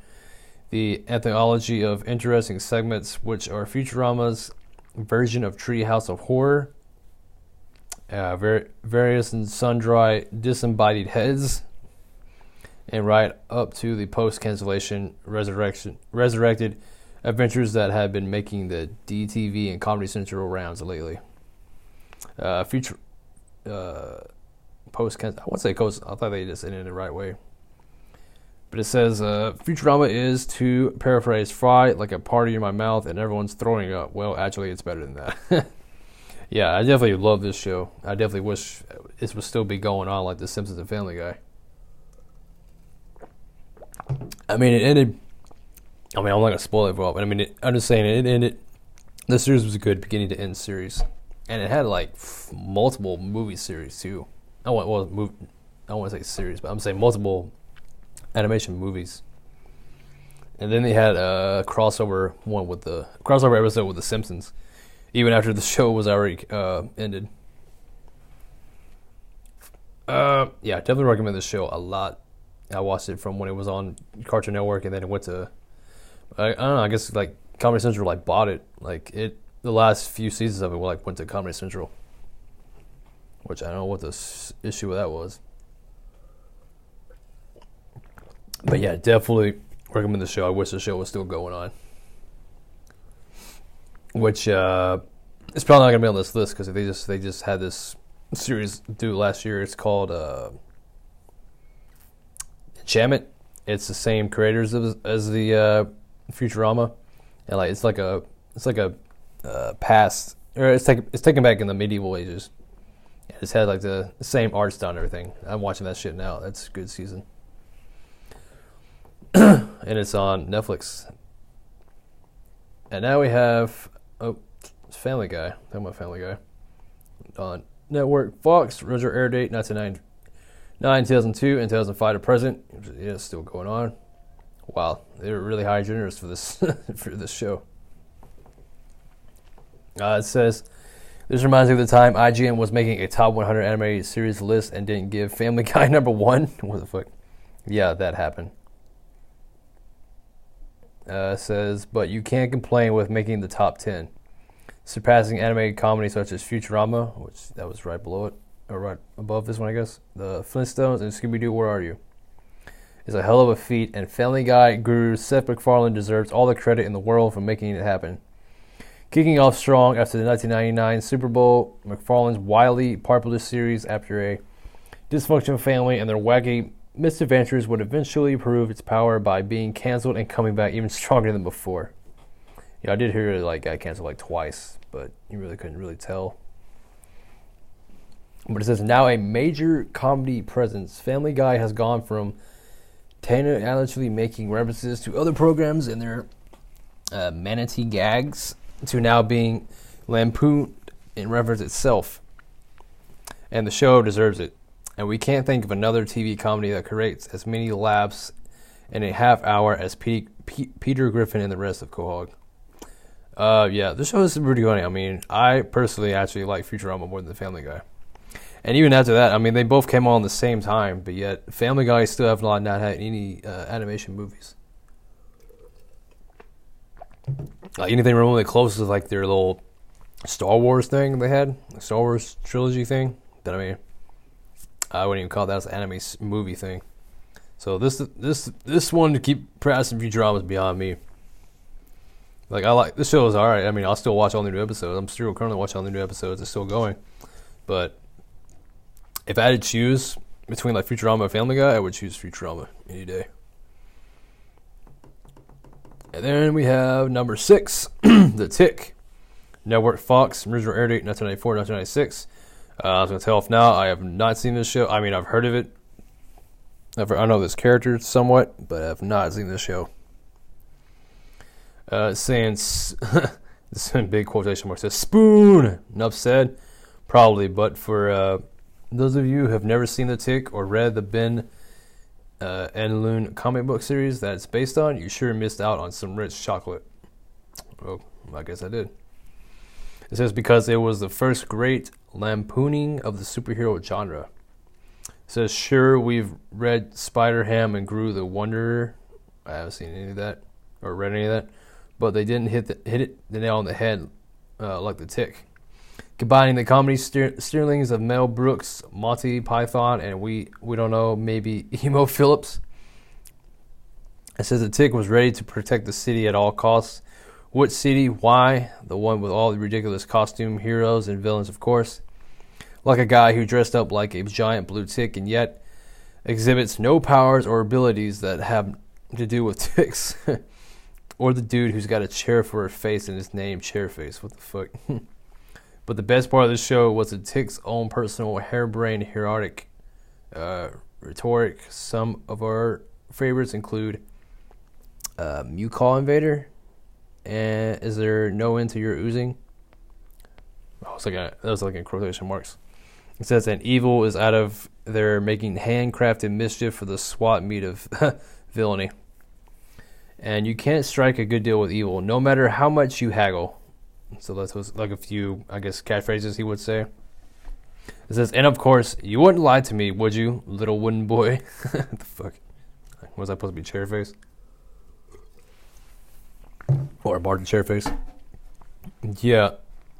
the anthology of interesting segments, which are Futurama's version of Treehouse of Horror, uh, ver- various and sundry disembodied heads, and right up to the post cancellation resurrection resurrected adventures that have been making the DTV and Comedy Central rounds lately. Uh, future uh, post I want to say post. I thought they just ended it the right way. But it says uh, Futurama is to paraphrase Fry like a party in my mouth and everyone's throwing up. Well, actually, it's better than that. yeah, I definitely love this show. I definitely wish this would still be going on like The Simpsons and Family Guy. I mean, it ended I mean, I'm not gonna spoil it for all, but I mean, it, I'm just saying it ended. The series was a good beginning to end series, and it had like f- multiple movie series too. I want well, move, I want to say series, but I'm saying multiple animation movies. And then they had a crossover one with the crossover episode with the Simpsons, even after the show was already uh, ended. Uh, yeah, definitely recommend this show a lot. I watched it from when it was on Cartoon Network, and then it went to I, I don't know. I guess like Comedy Central like bought it. Like it, the last few seasons of it like went to Comedy Central, which I don't know what the issue with that was. But yeah, definitely recommend the show. I wish the show was still going on. Which uh, it's probably not gonna be on this list because they just they just had this series do last year. It's called uh, Enchantment. It's the same creators as, as the uh, Futurama, and like it's like a it's like a uh, past or it's taken it's taken back in the medieval ages. It's had like the same art style and everything. I'm watching that shit now. That's a good season, and it's on Netflix. And now we have oh, it's Family Guy. Talking about Family Guy on network Fox. Original air date 1999, 2002, and 2005 to present. Yeah, it's still going on. Wow, they were really high generous for this for this show. Uh, it says this reminds me of the time IGN was making a top 100 animated series list and didn't give Family Guy number one. what the fuck? Yeah, that happened. Uh, says, but you can't complain with making the top 10, surpassing animated comedy such as Futurama, which that was right below it, or right above this one, I guess. The Flintstones and Scooby Doo. Where are you? Is a hell of a feat, and Family Guy guru Seth MacFarlane deserves all the credit in the world for making it happen. Kicking off strong after the 1999 Super Bowl, MacFarlane's wildly popular series after a dysfunctional family and their wacky misadventures would eventually prove its power by being canceled and coming back even stronger than before. Yeah, I did hear it like got canceled like twice, but you really couldn't really tell. But it says now a major comedy presence. Family Guy has gone from Tanner allegedly making references to other programs in their uh, manatee gags to now being lampooned in reference itself. And the show deserves it. And we can't think of another TV comedy that creates as many laughs in a half hour as P- P- Peter Griffin and the rest of Quahog. Uh, yeah, the show is pretty funny. I mean, I personally actually like Futurama more than The Family Guy. And even after that, I mean, they both came on the same time, but yet Family Guy still have not, not had any uh, animation movies. Like anything remotely close to like their little Star Wars thing they had, Star Wars trilogy thing. That I mean, I wouldn't even call that an anime movie thing. So this this this one to keep pressing Futurama is beyond me. Like I like this show is all right. I mean, I'll still watch all the new episodes. I'm still currently watching all the new episodes. It's still going, but if I had to choose between like Futurama and Family Guy, I would choose Futurama any day. And then we have number six, The Tick. Network Fox, original air date 1994 1996. Uh, I was going to tell off now, I have not seen this show. I mean, I've heard of it. I've, I know this character somewhat, but I have not seen this show. Uh, saying, s- this big quotation marks, says spoon. Enough said. Probably, but for uh, those of you who have never seen The Tick or read the Ben uh, and Loon comic book series that it's based on, you sure missed out on some rich chocolate. Well, I guess I did. It says because it was the first great lampooning of the superhero genre. It says sure we've read Spider Ham and Groo the Wanderer. I haven't seen any of that or read any of that, but they didn't hit the, hit it the nail on the head uh, like the Tick. Combining the comedy steer, steerlings of Mel Brooks, Monty Python, and we we don't know maybe Emo Philips. It says the Tick was ready to protect the city at all costs. What city? Why? The one with all the ridiculous costume heroes and villains, of course. Like a guy who dressed up like a giant blue tick and yet exhibits no powers or abilities that have to do with ticks. or the dude who's got a chair for a face and his name Chairface. What the fuck? but the best part of the show was the tick's own personal harebrained heroic uh, rhetoric. Some of our favorites include uh, Mewcall Invader, and is there no end to your oozing? Oh, it's like a, that was like in quotation marks. It says, "And evil is out of there making handcrafted mischief for the swat meat of villainy." And you can't strike a good deal with evil, no matter how much you haggle. So that was like a few, I guess, catchphrases he would say. It says, "And of course, you wouldn't lie to me, would you, little wooden boy?" the fuck? Was I supposed to be chairface? Or a Barton chair face? Yeah.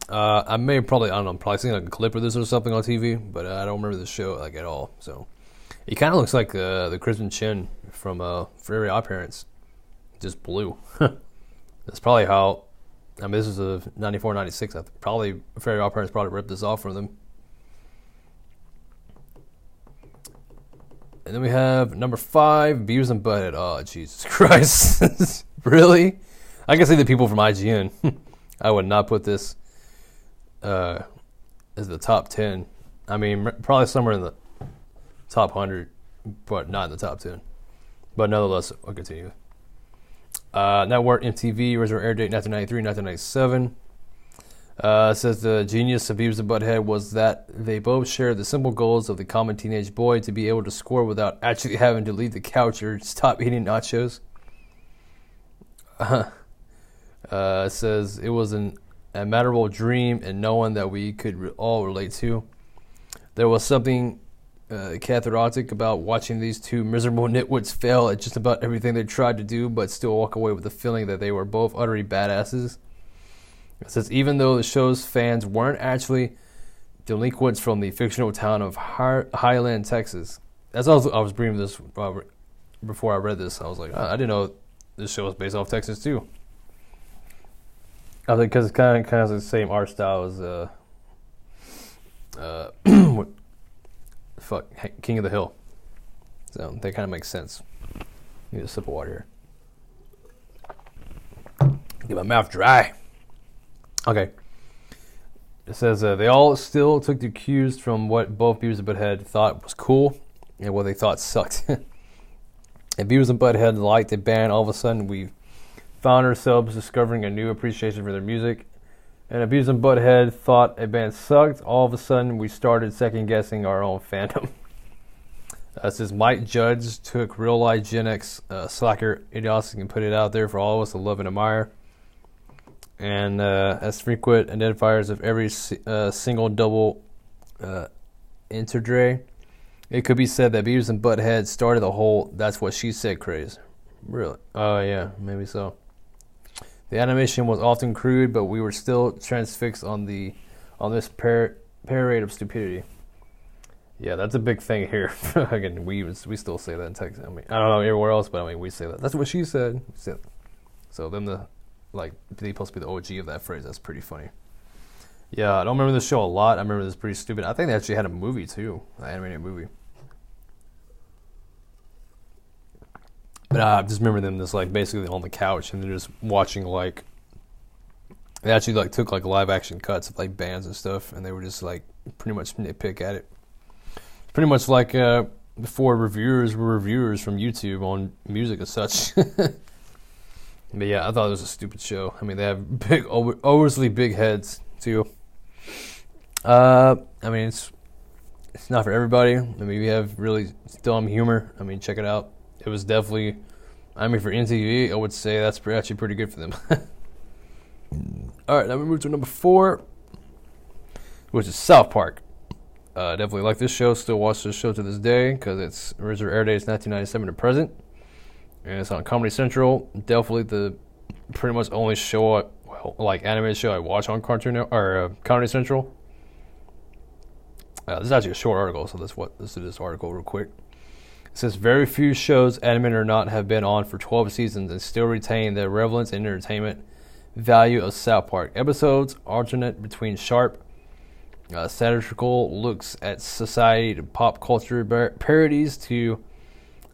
Uh, I may have probably, I don't know, probably seen like a clip of this or something on TV, but I don't remember the show like at all. So he kind of looks like uh, the Crimson Chin from uh, Very Odd Parents, just blue. That's probably how. I mean, this is a 94, 96. I probably Very Odd Parents probably ripped this off from them. And then we have number five, Beavis and Butthead. Oh, Jesus Christ. really? I can see the people from IGN. I would not put this uh, as the top 10. I mean, probably somewhere in the top 100, but not in the top 10. But nonetheless, I'll continue. Uh, Network MTV, original air date 1993, 1997. Uh, says the genius of Beavis and Butthead was that they both shared the simple goals of the common teenage boy to be able to score without actually having to leave the couch or stop eating nachos. Uh, uh, says it was an admirable dream and no one that we could re- all relate to. There was something uh, cathartic about watching these two miserable nitwits fail at just about everything they tried to do, but still walk away with the feeling that they were both utterly badasses. It says even though the show's fans weren't actually delinquents from the fictional town of Hi- Highland, Texas. That's also I was reading this uh, before I read this. I was like, I didn't know this show was based off Texas too. I think because it's kind of kind of the same art style as uh, uh, fuck King of the Hill. So that kind of makes sense. Need a sip of water here. Get my mouth dry. Okay. It says uh, they all still took the cues from what both Beavis and Butthead thought was cool and what they thought sucked. and Beavis and Butthead liked the band. All of a sudden, we found ourselves discovering a new appreciation for their music. And if Beavis and Butthead thought a band sucked, all of a sudden we started second guessing our own fandom. Uh, says Mike Judge took real life Gen X uh, slacker idiocy and put it out there for all of us to love and admire. And uh, as frequent identifiers of every uh, single double uh, entendre, it could be said that Beavis and Butthead started the whole "that's what she said" craze. Really? Oh yeah, maybe so. The animation was often crude, but we were still transfixed on the on this par- parade of stupidity. Yeah, that's a big thing here. Again, we we still say that in Texas. I mean, I don't know everywhere else, but I mean, we say that. That's what she said. So then the like they supposed to be the OG of that phrase. That's pretty funny. Yeah, I don't remember this show a lot. I remember this pretty stupid. I think they actually had a movie too, an animated movie. But uh, I just remember them just like basically on the couch and they're just watching like they actually like took like live action cuts of like bands and stuff and they were just like pretty much nitpick at it. Pretty much like uh, before reviewers were reviewers from YouTube on music and such. but yeah, I thought it was a stupid show. I mean, they have big, over, overly big heads too. Uh, I mean, it's it's not for everybody. I mean, we have really dumb humor. I mean, check it out. It was definitely, I mean, for MTV, I would say that's pre- actually pretty good for them. All right, now we move to number four, which is South Park. Uh, definitely like this show. Still watch this show to this day because its original air date is 1997 to present, and it's on Comedy Central. Definitely the pretty much only show, I, well, like animated show I watch on Cartoon or uh, Comedy Central. Uh, this is actually a short article, so what this is this article real quick. Says very few shows, animated or not, have been on for 12 seasons and still retain the relevance and entertainment value of South Park. Episodes alternate between sharp, uh, satirical looks at society to pop culture bar- parodies to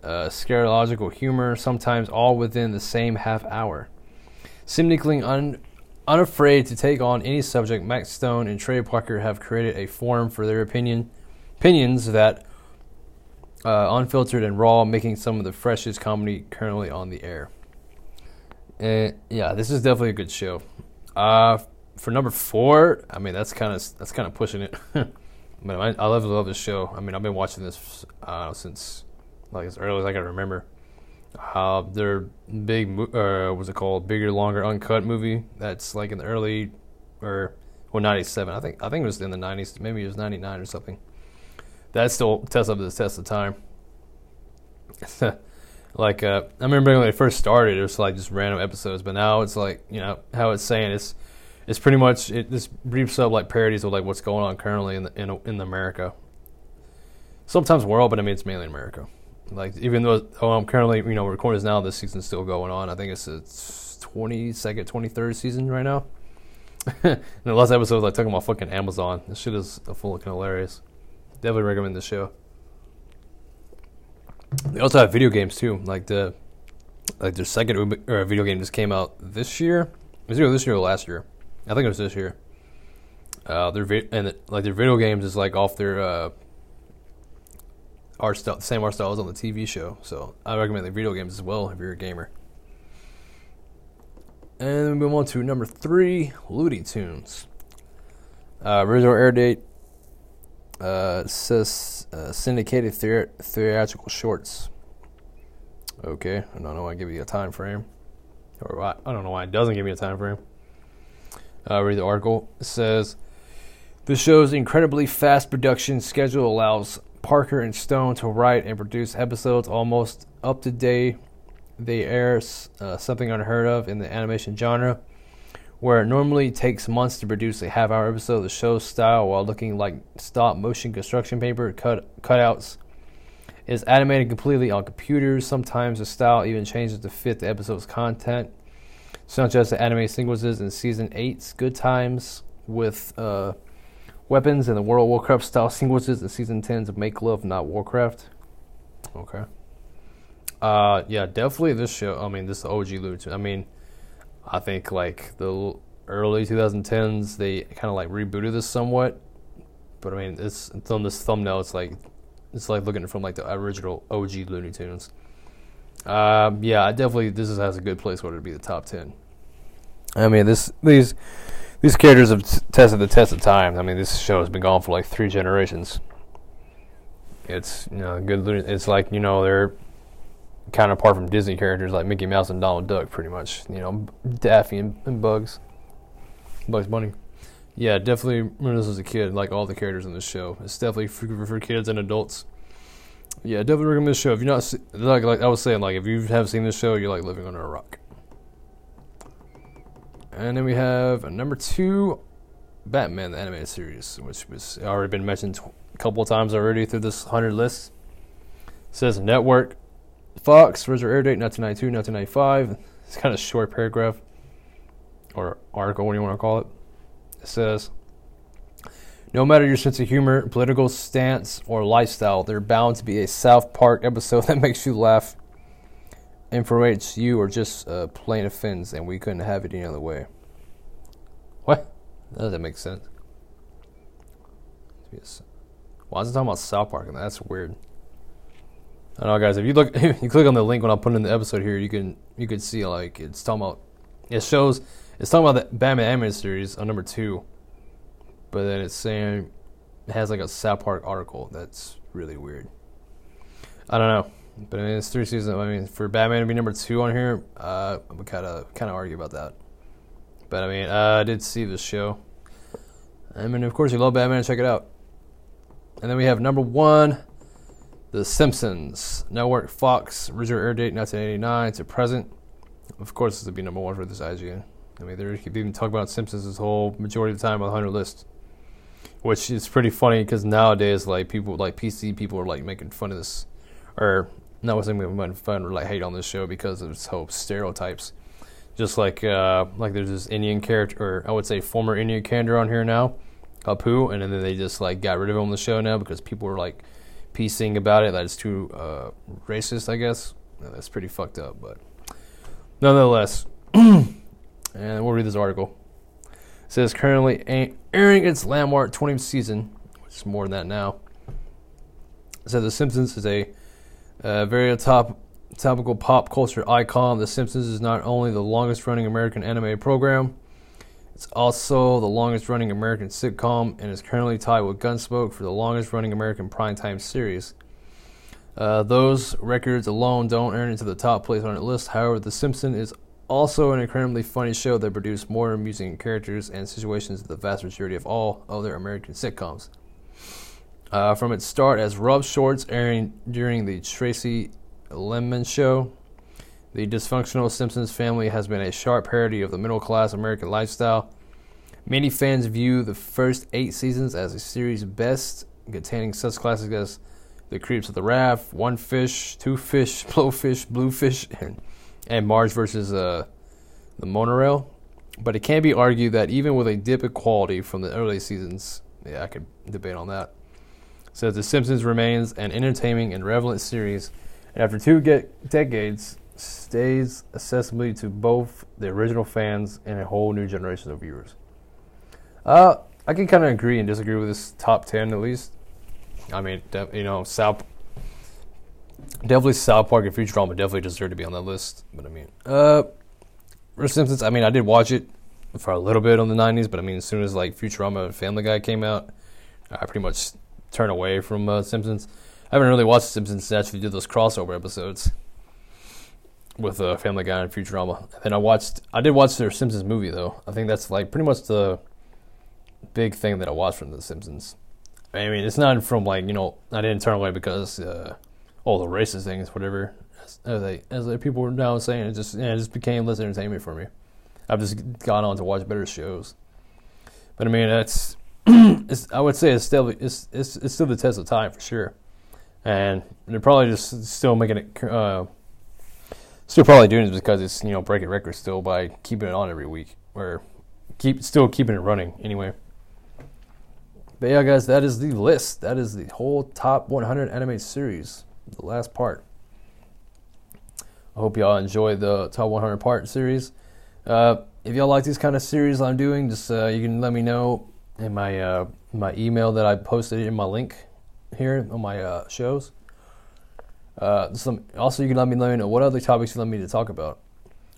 uh, scatological humor, sometimes all within the same half hour. Seemingly un- unafraid to take on any subject, Matt Stone and Trey Parker have created a forum for their opinion opinions that uh, unfiltered and raw, making some of the freshest comedy currently on the air. And yeah, this is definitely a good show. Uh, for number four, I mean that's kind of that's kind of pushing it. I mean, I, I love love this show. I mean, I've been watching this uh, since like as early as I can remember. Uh, their big, uh, what's it called? Bigger, longer, uncut movie. That's like in the early, or well, '97. I think I think it was in the '90s. Maybe it was '99 or something. That still tests up to the test of time. like uh, I remember when it first started, it was like just random episodes, but now it's like you know how it's saying it's it's pretty much it just briefs up like parodies of like what's going on currently in the, in in America. Sometimes world, but I mean it's mainly America. Like even though oh, I'm currently you know recording this now, this season's still going on. I think it's second, twenty third season right now. and the last episode was like talking about fucking Amazon. This shit is full of hilarious. Definitely recommend this show. They also have video games too, like the like their second uh, video game just came out this year. Was it this year or last year? I think it was this year. Uh, their vi- and like their video games is like off their uh, art style, same art style as on the TV show. So I recommend the video games as well if you're a gamer. And we move on to number three, Looney Tunes. Uh, original air date uh, says uh, syndicated theatrical shorts. Okay, I don't know why I give you a time frame, or why, I don't know why it doesn't give me a time frame. Uh, read the article. It says the show's incredibly fast production schedule allows Parker and Stone to write and produce episodes almost up to date. They air uh, something unheard of in the animation genre where it normally takes months to produce a half hour episode of the show's style while looking like stop motion construction paper cut cutouts is animated completely on computers. Sometimes the style even changes to fit the episode's content, such as the anime sequences in season 8's Good Times with uh, weapons and the World Warcraft style sequences in season 10's of Make Love Not Warcraft. Okay. Uh, yeah, definitely this show. I mean, this is OG Loot. I mean, I think like the early 2010s, they kind of like rebooted this somewhat. But I mean, it's, it's on this thumbnail. It's like it's like looking from like the original OG Looney Tunes. Um, yeah, I definitely this is, has a good place where to be the top ten. I mean, this these these characters have t- tested the test of time. I mean, this show has been gone for like three generations. It's you know good. It's like you know they're kind of apart from Disney characters like Mickey Mouse and Donald Duck, pretty much. You know, Daffy and, and Bugs, Bugs Bunny. Yeah, definitely. When this was a kid, like all the characters in this show, it's definitely for, for kids and adults. Yeah, definitely recommend this show. If you're not like like I was saying, like if you have seen this show, you're like living under a rock. And then we have number two, Batman the animated series, which was already been mentioned a couple of times already through this hundred list. It says network Fox, original air date 1992, 1995. It's kind of short paragraph. or article, what do you want to call it? It says, no matter your sense of humor, political stance, or lifestyle, there's bound to be a South Park episode that makes you laugh, infuriates you, or just uh, plain offends, and we couldn't have it any other way. What? That doesn't make sense. Why is it talking about South Park? That's weird. I don't know, guys. If you look, if you click on the link when I put in the episode here, you can you can see like it's talking about. It shows it's talking about the Batman animated series on number two, but then it's saying it has like a South Park article. That's really weird. I don't know, but I mean it's three seasons. I mean for Batman to be number two on here, uh, I would kind of kind of argue about that. But I mean, uh, I did see this show. I mean, of course, you love Batman. Check it out. And then we have number one, The Simpsons. Network Fox, original air date 1989 to present. Of course, this would be number one for this IGN. I mean, they're even talking about Simpsons this whole majority of the time on the 100 list. Which is pretty funny because nowadays, like, people, like, PC people are, like, making fun of this. Or, not saying making fun or, like, hate on this show because of its whole stereotypes just like uh, like there's this Indian character, or I would say former Indian character on here now, Apu, and then they just like got rid of him on the show now because people were like piecing about it that it's too uh, racist. I guess that's pretty fucked up, but nonetheless, and we'll read this article. It says currently airing its landmark 20th season, which is more than that now. It says The Simpsons is a uh, very top topical pop culture icon. The Simpsons is not only the longest running American animated program, it's also the longest running American sitcom and is currently tied with Gunsmoke for the longest running American primetime series. Uh, those records alone don't earn it to the top place on the list. However, The Simpsons is also an incredibly funny show that produced more amusing characters and situations than the vast majority of all other American sitcoms. Uh, from its start as Rob Shorts airing during the Tracey Ullman Show. The dysfunctional Simpsons family has been a sharp parody of the middle class American lifestyle. Many fans view the first eight seasons as a series best, containing such classics as The Crepes of the Wrath, One Fish, Two Fish, Blowfish, Bluefish, and, and Marge versus uh, the Monorail. But it can be argued that even with a dip in quality from the early seasons, yeah, I could debate on that. Says The Simpsons remains an entertaining and relevant series and after two decades, stays accessible to both the original fans and a whole new generation of viewers. Uh, I can kind of agree and disagree with this top ten at least. I mean, you know, South definitely South Park and Futurama definitely deserve to be on that list. But I mean, uh, for Simpsons, I mean, I did watch it for a little bit on the '90s, but I mean, as soon as like Futurama and Family Guy came out, I pretty much turned away from uh, Simpsons. I haven't really watched Simpsons since actually did those crossover episodes with uh, Family Guy and Futurama. And I watched, I did watch their Simpsons movie though. I think that's like pretty much the big thing that I watched from the Simpsons. I mean, it's not from like you know, I didn't turn away because uh, all the racist things, whatever. As, as they, as they, people were now saying, it just, yeah, it just became less entertainment for me. I've just gone on to watch better shows. But I mean, that's, I would say it's still, it's, it's, it's still the test of time for sure and they're probably just still making it. Uh, still probably doing it because it's you know breaking records still by keeping it on every week or keep still keeping it running anyway. But yeah, guys, that is the list. That is the whole top 100 anime series. The last part. I hope y'all enjoy the top 100 part series. Uh, if y'all like these kind of series I'm doing, just uh, you can let me know in my uh, my email that I posted in my link here on my uh, shows. Uh, some, also, you can let me know what other topics you want me to talk about.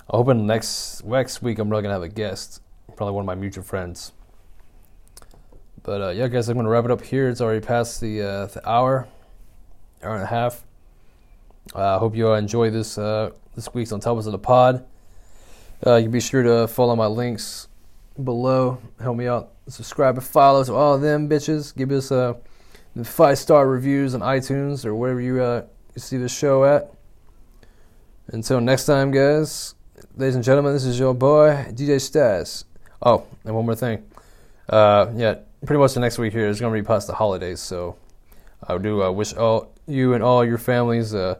I hope in next next week I'm really gonna have a guest, probably one of my mutual friends. But uh, yeah, guys, I'm gonna wrap it up here. It's already past the, uh, the hour, hour and a half. Uh, I hope you enjoy this uh, this week's on Topics of the Pod. Uh, you can be sure to follow my links below. Help me out. Subscribe and follow to all of them bitches. Give us a five star reviews on iTunes or wherever you, uh, you see the show at. Until next time, guys, ladies and gentlemen, this is your boy DJ Stas. Oh, and one more thing. Uh, yeah, pretty much the next week here is going to be past the holidays, so I do uh, wish all you and all your families uh,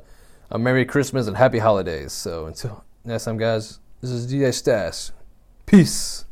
a Merry Christmas and Happy Holidays. So until next time, guys, this is DJ Stas. Peace. Peace.